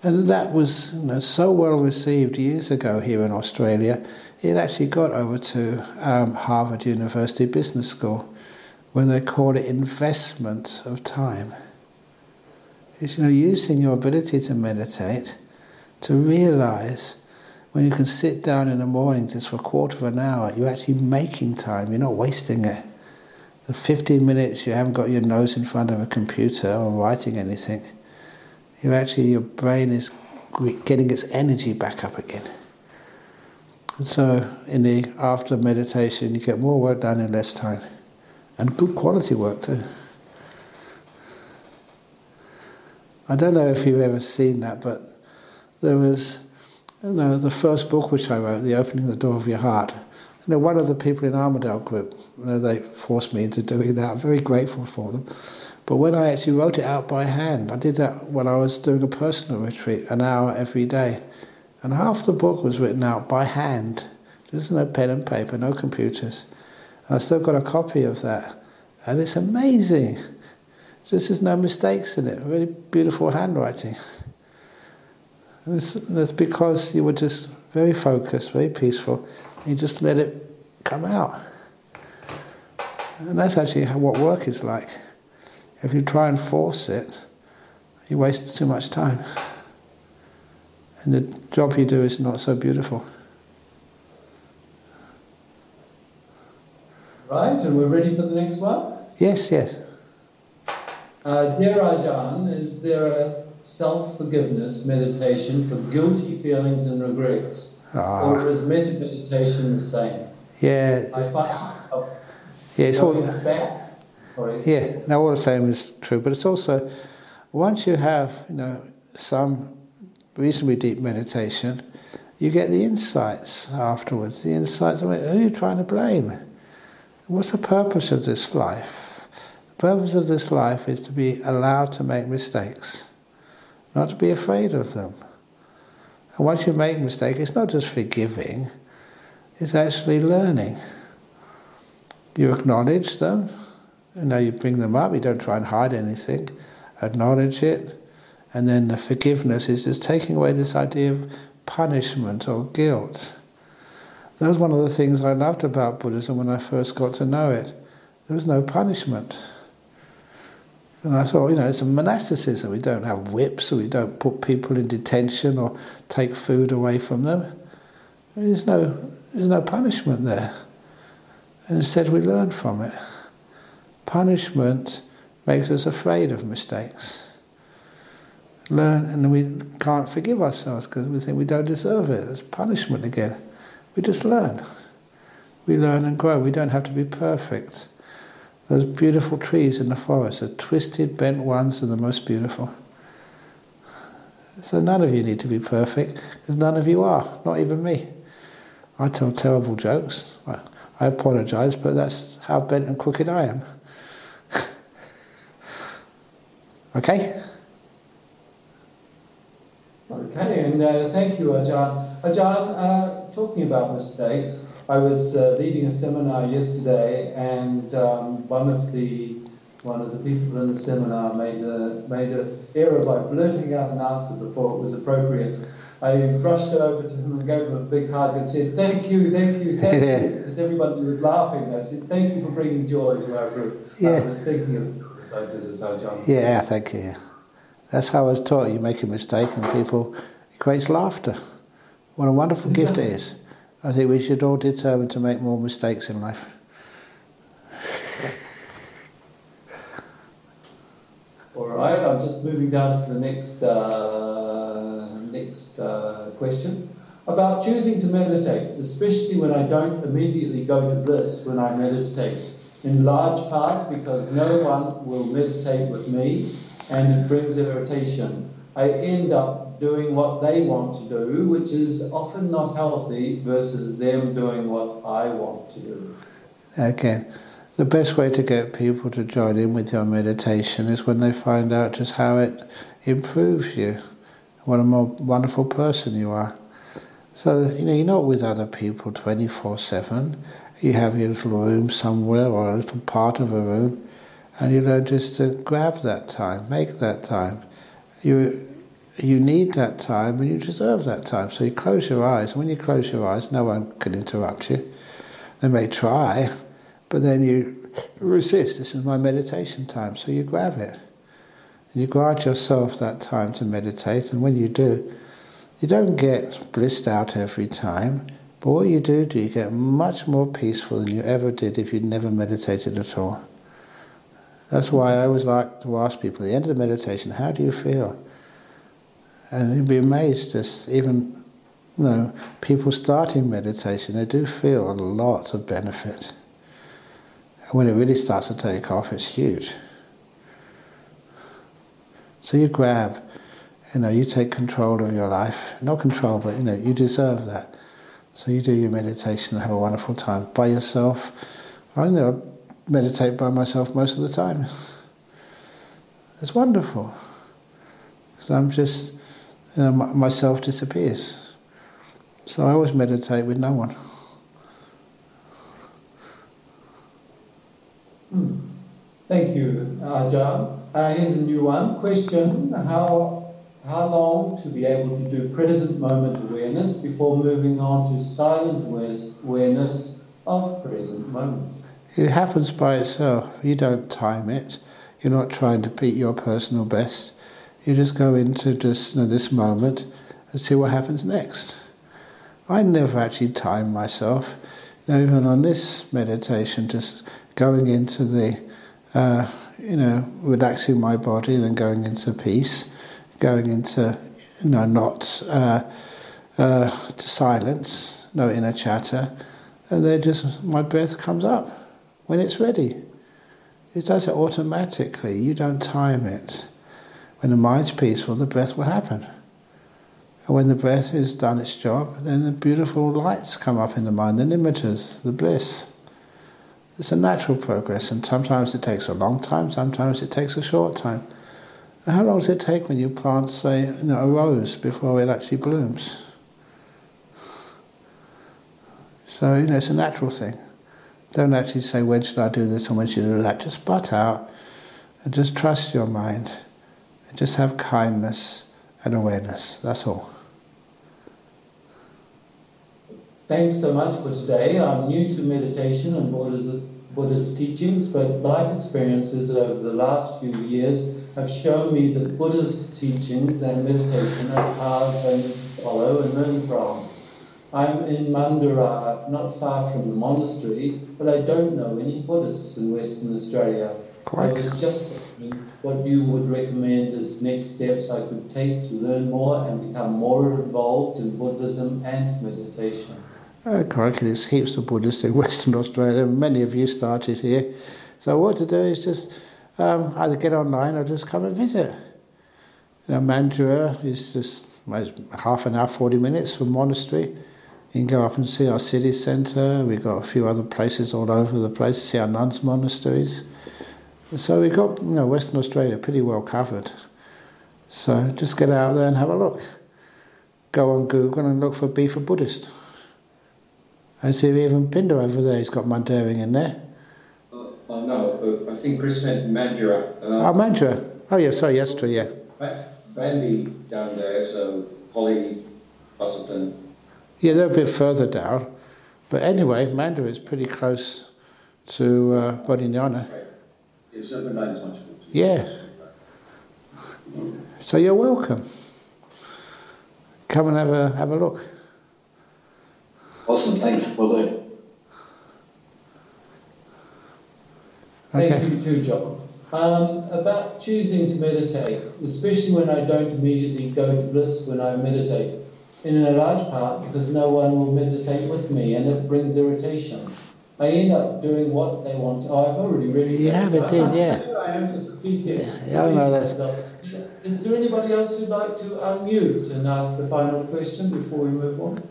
And that was you know, so well received years ago here in Australia. It actually got over to um, Harvard University Business School, where they call it investment of time. It's you know using your ability to meditate to realize when you can sit down in the morning just for a quarter of an hour, you're actually making time, you're not wasting it. The 15 minutes you haven't got your nose in front of a computer or writing anything, you're actually, your brain is getting its energy back up again. And so, in the after meditation, you get more work done in less time, and good quality work too. I don't know if you've ever seen that, but there was you know, the first book which I wrote, The Opening the Door of Your Heart, you know, one of the people in Armadale Group, you know, they forced me into doing that. I'm very grateful for them. But when I actually wrote it out by hand, I did that when I was doing a personal retreat, an hour every day. And half the book was written out by hand. There's no pen and paper, no computers. And I still got a copy of that. And it's amazing. Just there's no mistakes in it. Really beautiful handwriting. That's, that's because you were just very focused, very peaceful, and you just let it come out. And that's actually what work is like. If you try and force it, you waste too much time. And the job you do is not so beautiful. Right, and we're ready for the next one? Yes, yes. Uh, dear Ajahn, is there a self forgiveness meditation for guilty feelings and regrets? Ah. Or is metta meditation the same? Yeah. I find, oh, yeah, it's all. Back, sorry. Yeah, now all the same is true, but it's also once you have you know some reasonably deep meditation, you get the insights afterwards. The insights. I mean, who are you trying to blame? What's the purpose of this life? Purpose of this life is to be allowed to make mistakes not to be afraid of them. And once you make a mistake, it's not just forgiving, it's actually learning. You acknowledge them, you know, you bring them up, you don't try and hide anything, acknowledge it, And then the forgiveness is just taking away this idea of punishment or guilt. That was one of the things I loved about Buddhism when I first got to know it. There was no punishment. And I thought, you know, it's a monasticism. We don't have whips, or we don't put people in detention or take food away from them. There's no, there's no punishment there. And instead, we learn from it. Punishment makes us afraid of mistakes. Learn, and we can't forgive ourselves because we think we don't deserve it. It's punishment again. We just learn. We learn and grow. We don't have to be perfect. Those beautiful trees in the forest, the twisted, bent ones are the most beautiful. So none of you need to be perfect, because none of you are, not even me. I tell terrible jokes. I apologise, but that's how bent and crooked I am. okay? Okay, and uh, thank you, Ajahn. Ajahn, uh, talking about mistakes, I was uh, leading a seminar yesterday, and um, one of the one of the people in the seminar made a made an error by blurting out an answer before it was appropriate. I brushed it over to him and gave him a big hug and said, "Thank you, thank you, thank you," because everybody was laughing. I said, "Thank you for bringing joy to our group." Yeah. I was thinking of this. I did it, Ajahn. Yeah, thank you. That's how I was taught. You make a mistake, and people it creates laughter. What a wonderful yeah. gift it is. I think we should all determine to make more mistakes in life. All right, I'm just moving down to the next uh, next uh, question about choosing to meditate, especially when I don't immediately go to bliss when I meditate. In large part because no one will meditate with me, and it brings irritation. I end up doing what they want to do, which is often not healthy, versus them doing what I want to do. Okay. The best way to get people to join in with your meditation is when they find out just how it improves you, what a more wonderful person you are. So, you know, you're not with other people 24 7. You have your little room somewhere or a little part of a room, and you learn just to grab that time, make that time. You you need that time and you deserve that time. So you close your eyes, and when you close your eyes, no one can interrupt you. They may try, but then you resist. This is my meditation time, so you grab it. And you grant yourself that time to meditate, and when you do, you don't get blissed out every time, but what you do do, you get much more peaceful than you ever did if you'd never meditated at all. That's why I always like to ask people at the end of the meditation, how do you feel? And you'd be amazed just even you know, people starting meditation, they do feel a lot of benefit. And when it really starts to take off, it's huge. So you grab, you know, you take control of your life. Not control, but you know, you deserve that. So you do your meditation and have a wonderful time by yourself. I know meditate by myself most of the time. It's wonderful. Because I'm just you know, myself disappears. So I always meditate with no one. Hmm. Thank you, Ajahn. John. Uh, here's a new one. Question How, how long to be able to do present moment awareness before moving on to silent awareness, awareness of present moment? It happens by itself. You don't time it. You're not trying to beat your personal best. You just go into just you know, this moment and see what happens next. I never actually time myself. You know, even on this meditation, just going into the, uh, you know, relaxing my body, then going into peace, going into, you know, not uh, uh, to silence, no inner chatter, and then just my breath comes up when it's ready. It does it automatically. You don't time it. When the mind's peaceful, the breath will happen. And when the breath has done its job, then the beautiful lights come up in the mind, the nimittas, the bliss. It's a natural progress, and sometimes it takes a long time, sometimes it takes a short time. How long does it take when you plant, say, you know, a rose before it actually blooms? So, you know, it's a natural thing. Don't actually say, when should I do this and when should I do that? Just butt out and just trust your mind Just have kindness and awareness. That's all. Thanks so much for today. I'm new to meditation and Buddhist, Buddhist teachings, but life experiences over the last few years have shown me that Buddhist teachings and meditation are paths I follow and learn from. I'm in Mandurah, not far from the monastery, but I don't know any Buddhists in Western Australia. Quite. I was just what you would recommend as next steps I could take to learn more and become more involved in Buddhism and meditation. Oh, there's heaps of Buddhists in Western Australia. Many of you started here. So what to do is just um, either get online or just come and visit. You know, is just half an hour, 40 minutes from monastery. You can go up and see our city centre. We've got a few other places all over the place see our nuns' monasteries. So we've got you know, Western Australia pretty well covered. So just get out there and have a look. Go on Google and look for Be for Buddhist. I see even Pinder over there, he's got Mandarin in there. Uh, oh, no, I think Chris meant Mandurah. Uh, oh, Mandurah. Oh, yeah, sorry, yes, true, yeah. Bunbury down there, so Polly, Busselton. Yeah, they're a bit further down. But anyway, Mandurah is pretty close to uh, Bodhinyana. Right. Yeah, so much Yeah. So you're welcome. Come and have a have a look. Awesome, thanks for that. Okay. Thank you too, Ajahn. Um, about choosing to meditate, especially when I don't immediately go to bliss when I meditate, and in a large part because no one will meditate with me and it brings irritation. I end up doing what they want. Oh, I've already read it. You have it, did, yeah. I am just repeating. Yeah, I know that's. Is there anybody else who'd like to unmute and ask the final question before we move on?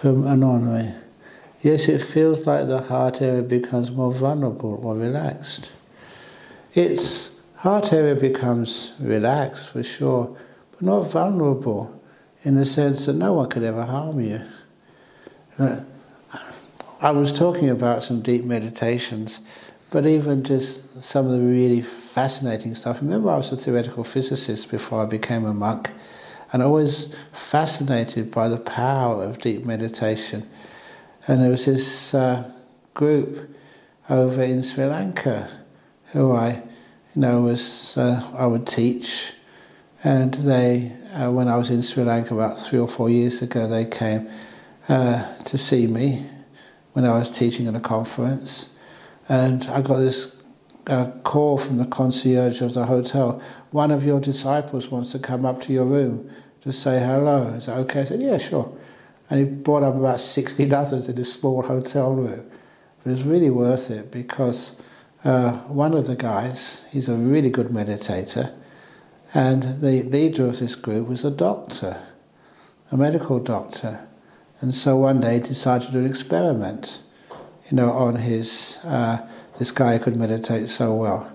from Anonymous. Yes, it feels like the heart area becomes more vulnerable or relaxed. Its heart area becomes relaxed for sure, but not vulnerable in the sense that no one could ever harm you. I was talking about some deep meditations, but even just some of the really fascinating stuff. Remember, I was a theoretical physicist before I became a monk and always fascinated by the power of deep meditation. And there was this uh, group over in Sri Lanka who I, you know, was uh, I would teach, and they, uh, when I was in Sri Lanka about three or four years ago, they came uh, to see me when I was teaching at a conference, and I got this uh, call from the concierge of the hotel. One of your disciples wants to come up to your room to say hello. Is that okay? I said, yeah, sure. And he brought up about 60 others in this small hotel room. But it was really worth it because uh, one of the guys, he's a really good meditator, and the leader of this group was a doctor, a medical doctor. And so one day he decided to do an experiment, you know, on his, uh, this guy could meditate so well.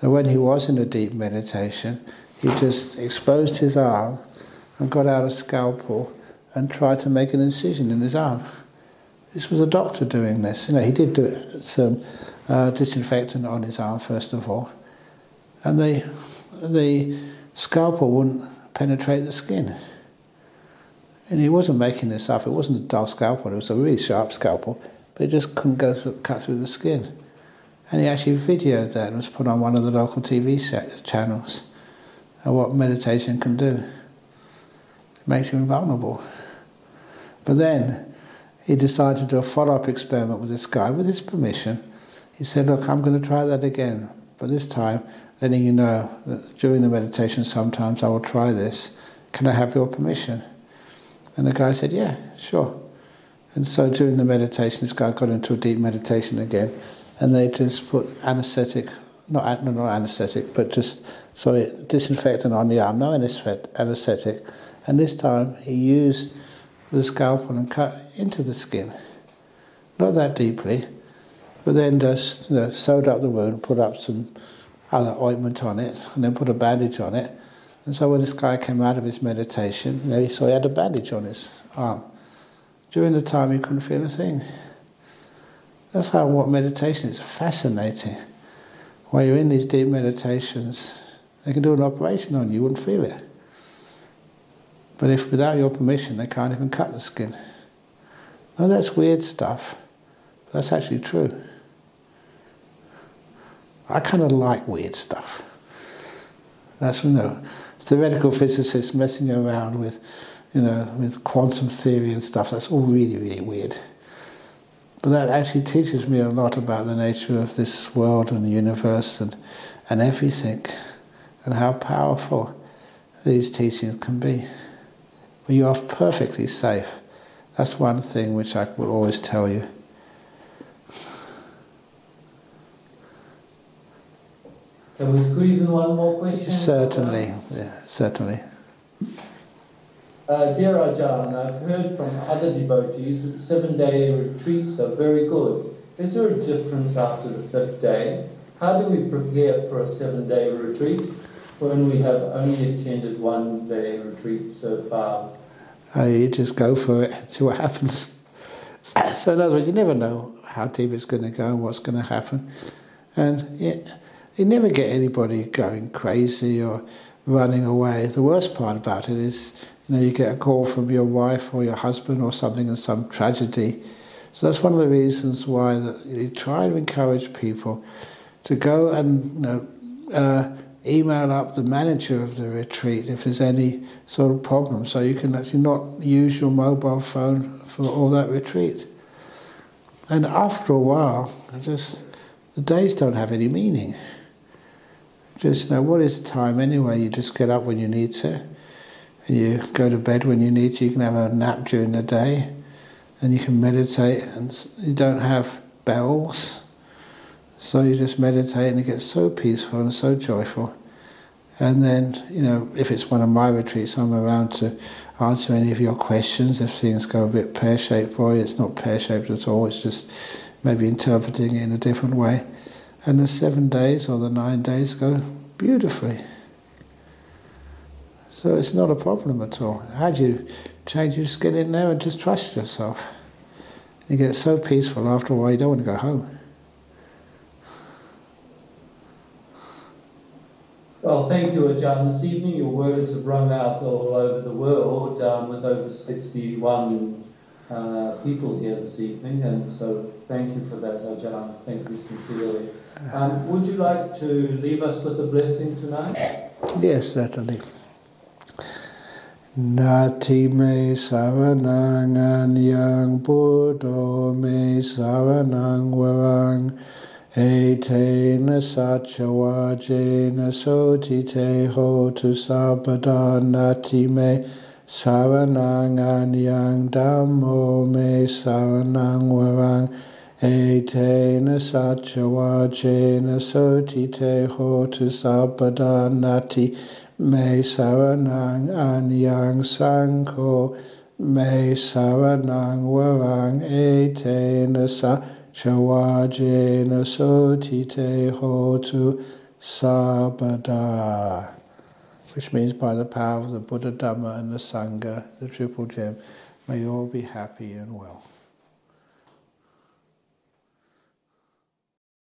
That when he was in a deep meditation, he just exposed his arm and got out a scalpel and tried to make an incision in his arm. This was a doctor doing this. You know, he did do some uh, disinfectant on his arm first of all, and the the scalpel wouldn't penetrate the skin. And he wasn't making this up. It wasn't a dull scalpel. It was a really sharp scalpel, but it just couldn't go through, cut through the skin. And he actually videoed that and was put on one of the local TV channels. And what meditation can do It makes you vulnerable. But then he decided to do a follow up experiment with this guy with his permission. He said, Look, I'm going to try that again, but this time letting you know that during the meditation sometimes I will try this. Can I have your permission? And the guy said, Yeah, sure. And so during the meditation, this guy got into a deep meditation again, and they just put anesthetic, not, not anesthetic, but just, sorry, disinfectant on the arm, no anesthetic, and this time he used the scalpel and cut into the skin. Not that deeply, but then just you know, sewed up the wound, put up some other ointment on it, and then put a bandage on it. And so when this guy came out of his meditation, you know, he saw he had a bandage on his arm. During the time, he couldn't feel a thing. That's how what meditation is fascinating. While you're in these deep meditations, they can do an operation on you, you wouldn't feel it. But if without your permission, they can't even cut the skin. Now that's weird stuff. But that's actually true. I kind of like weird stuff. That's you know, theoretical physicists messing around with, you know, with quantum theory and stuff. That's all really, really weird. But that actually teaches me a lot about the nature of this world and the universe and, and everything, and how powerful these teachings can be. But you are perfectly safe. That's one thing which I will always tell you. Can we squeeze in one more question? Certainly, yeah, certainly. Uh, dear Ajahn, I've heard from other devotees that seven day retreats are very good. Is there a difference after the fifth day? How do we prepare for a seven day retreat when we have only attended one day retreat so far? Uh, you just go for it, see what happens. So, in other words, you never know how deep it's going to go and what's going to happen. And it, you never get anybody going crazy or running away. The worst part about it is, you know, you get a call from your wife or your husband or something and some tragedy. So that's one of the reasons why that you try to encourage people to go and you know, uh, email up the manager of the retreat if there's any sort of problem, so you can actually not use your mobile phone for all that retreat. And after a while, just the days don't have any meaning. Just you know, what is time anyway? You just get up when you need to, and you go to bed when you need to. You can have a nap during the day, and you can meditate, and you don't have bells. So you just meditate, and it gets so peaceful and so joyful. And then, you know, if it's one of my retreats, I'm around to answer any of your questions. If things go a bit pear shaped for you, it's not pear shaped at all, it's just maybe interpreting it in a different way. And the seven days or the nine days go beautifully. So it's not a problem at all. How do you change? You just get in there and just trust yourself. You get so peaceful after a while, you don't want to go home. Well, thank you, Ajahn. This evening, your words have rung out all over the world um, with over 61 uh, people here this evening, and so thank you for that, Ajahn. Thank you sincerely. Um, would you like to leave us with a blessing tonight? Yes, certainly. Nati me saranang anyang buddho me saranang warang Etena sachawajena sotite hotu sabada nati me saranang anyang dhammo me saranang warang Etena sachawajena sotite hotu sabada nati me saranang anyang sanko me saranang warang etena sachawajena Chawajena sotite hotu sabada, which means by the power of the Buddha, Dhamma, and the Sangha, the Triple Gem, may all be happy and well.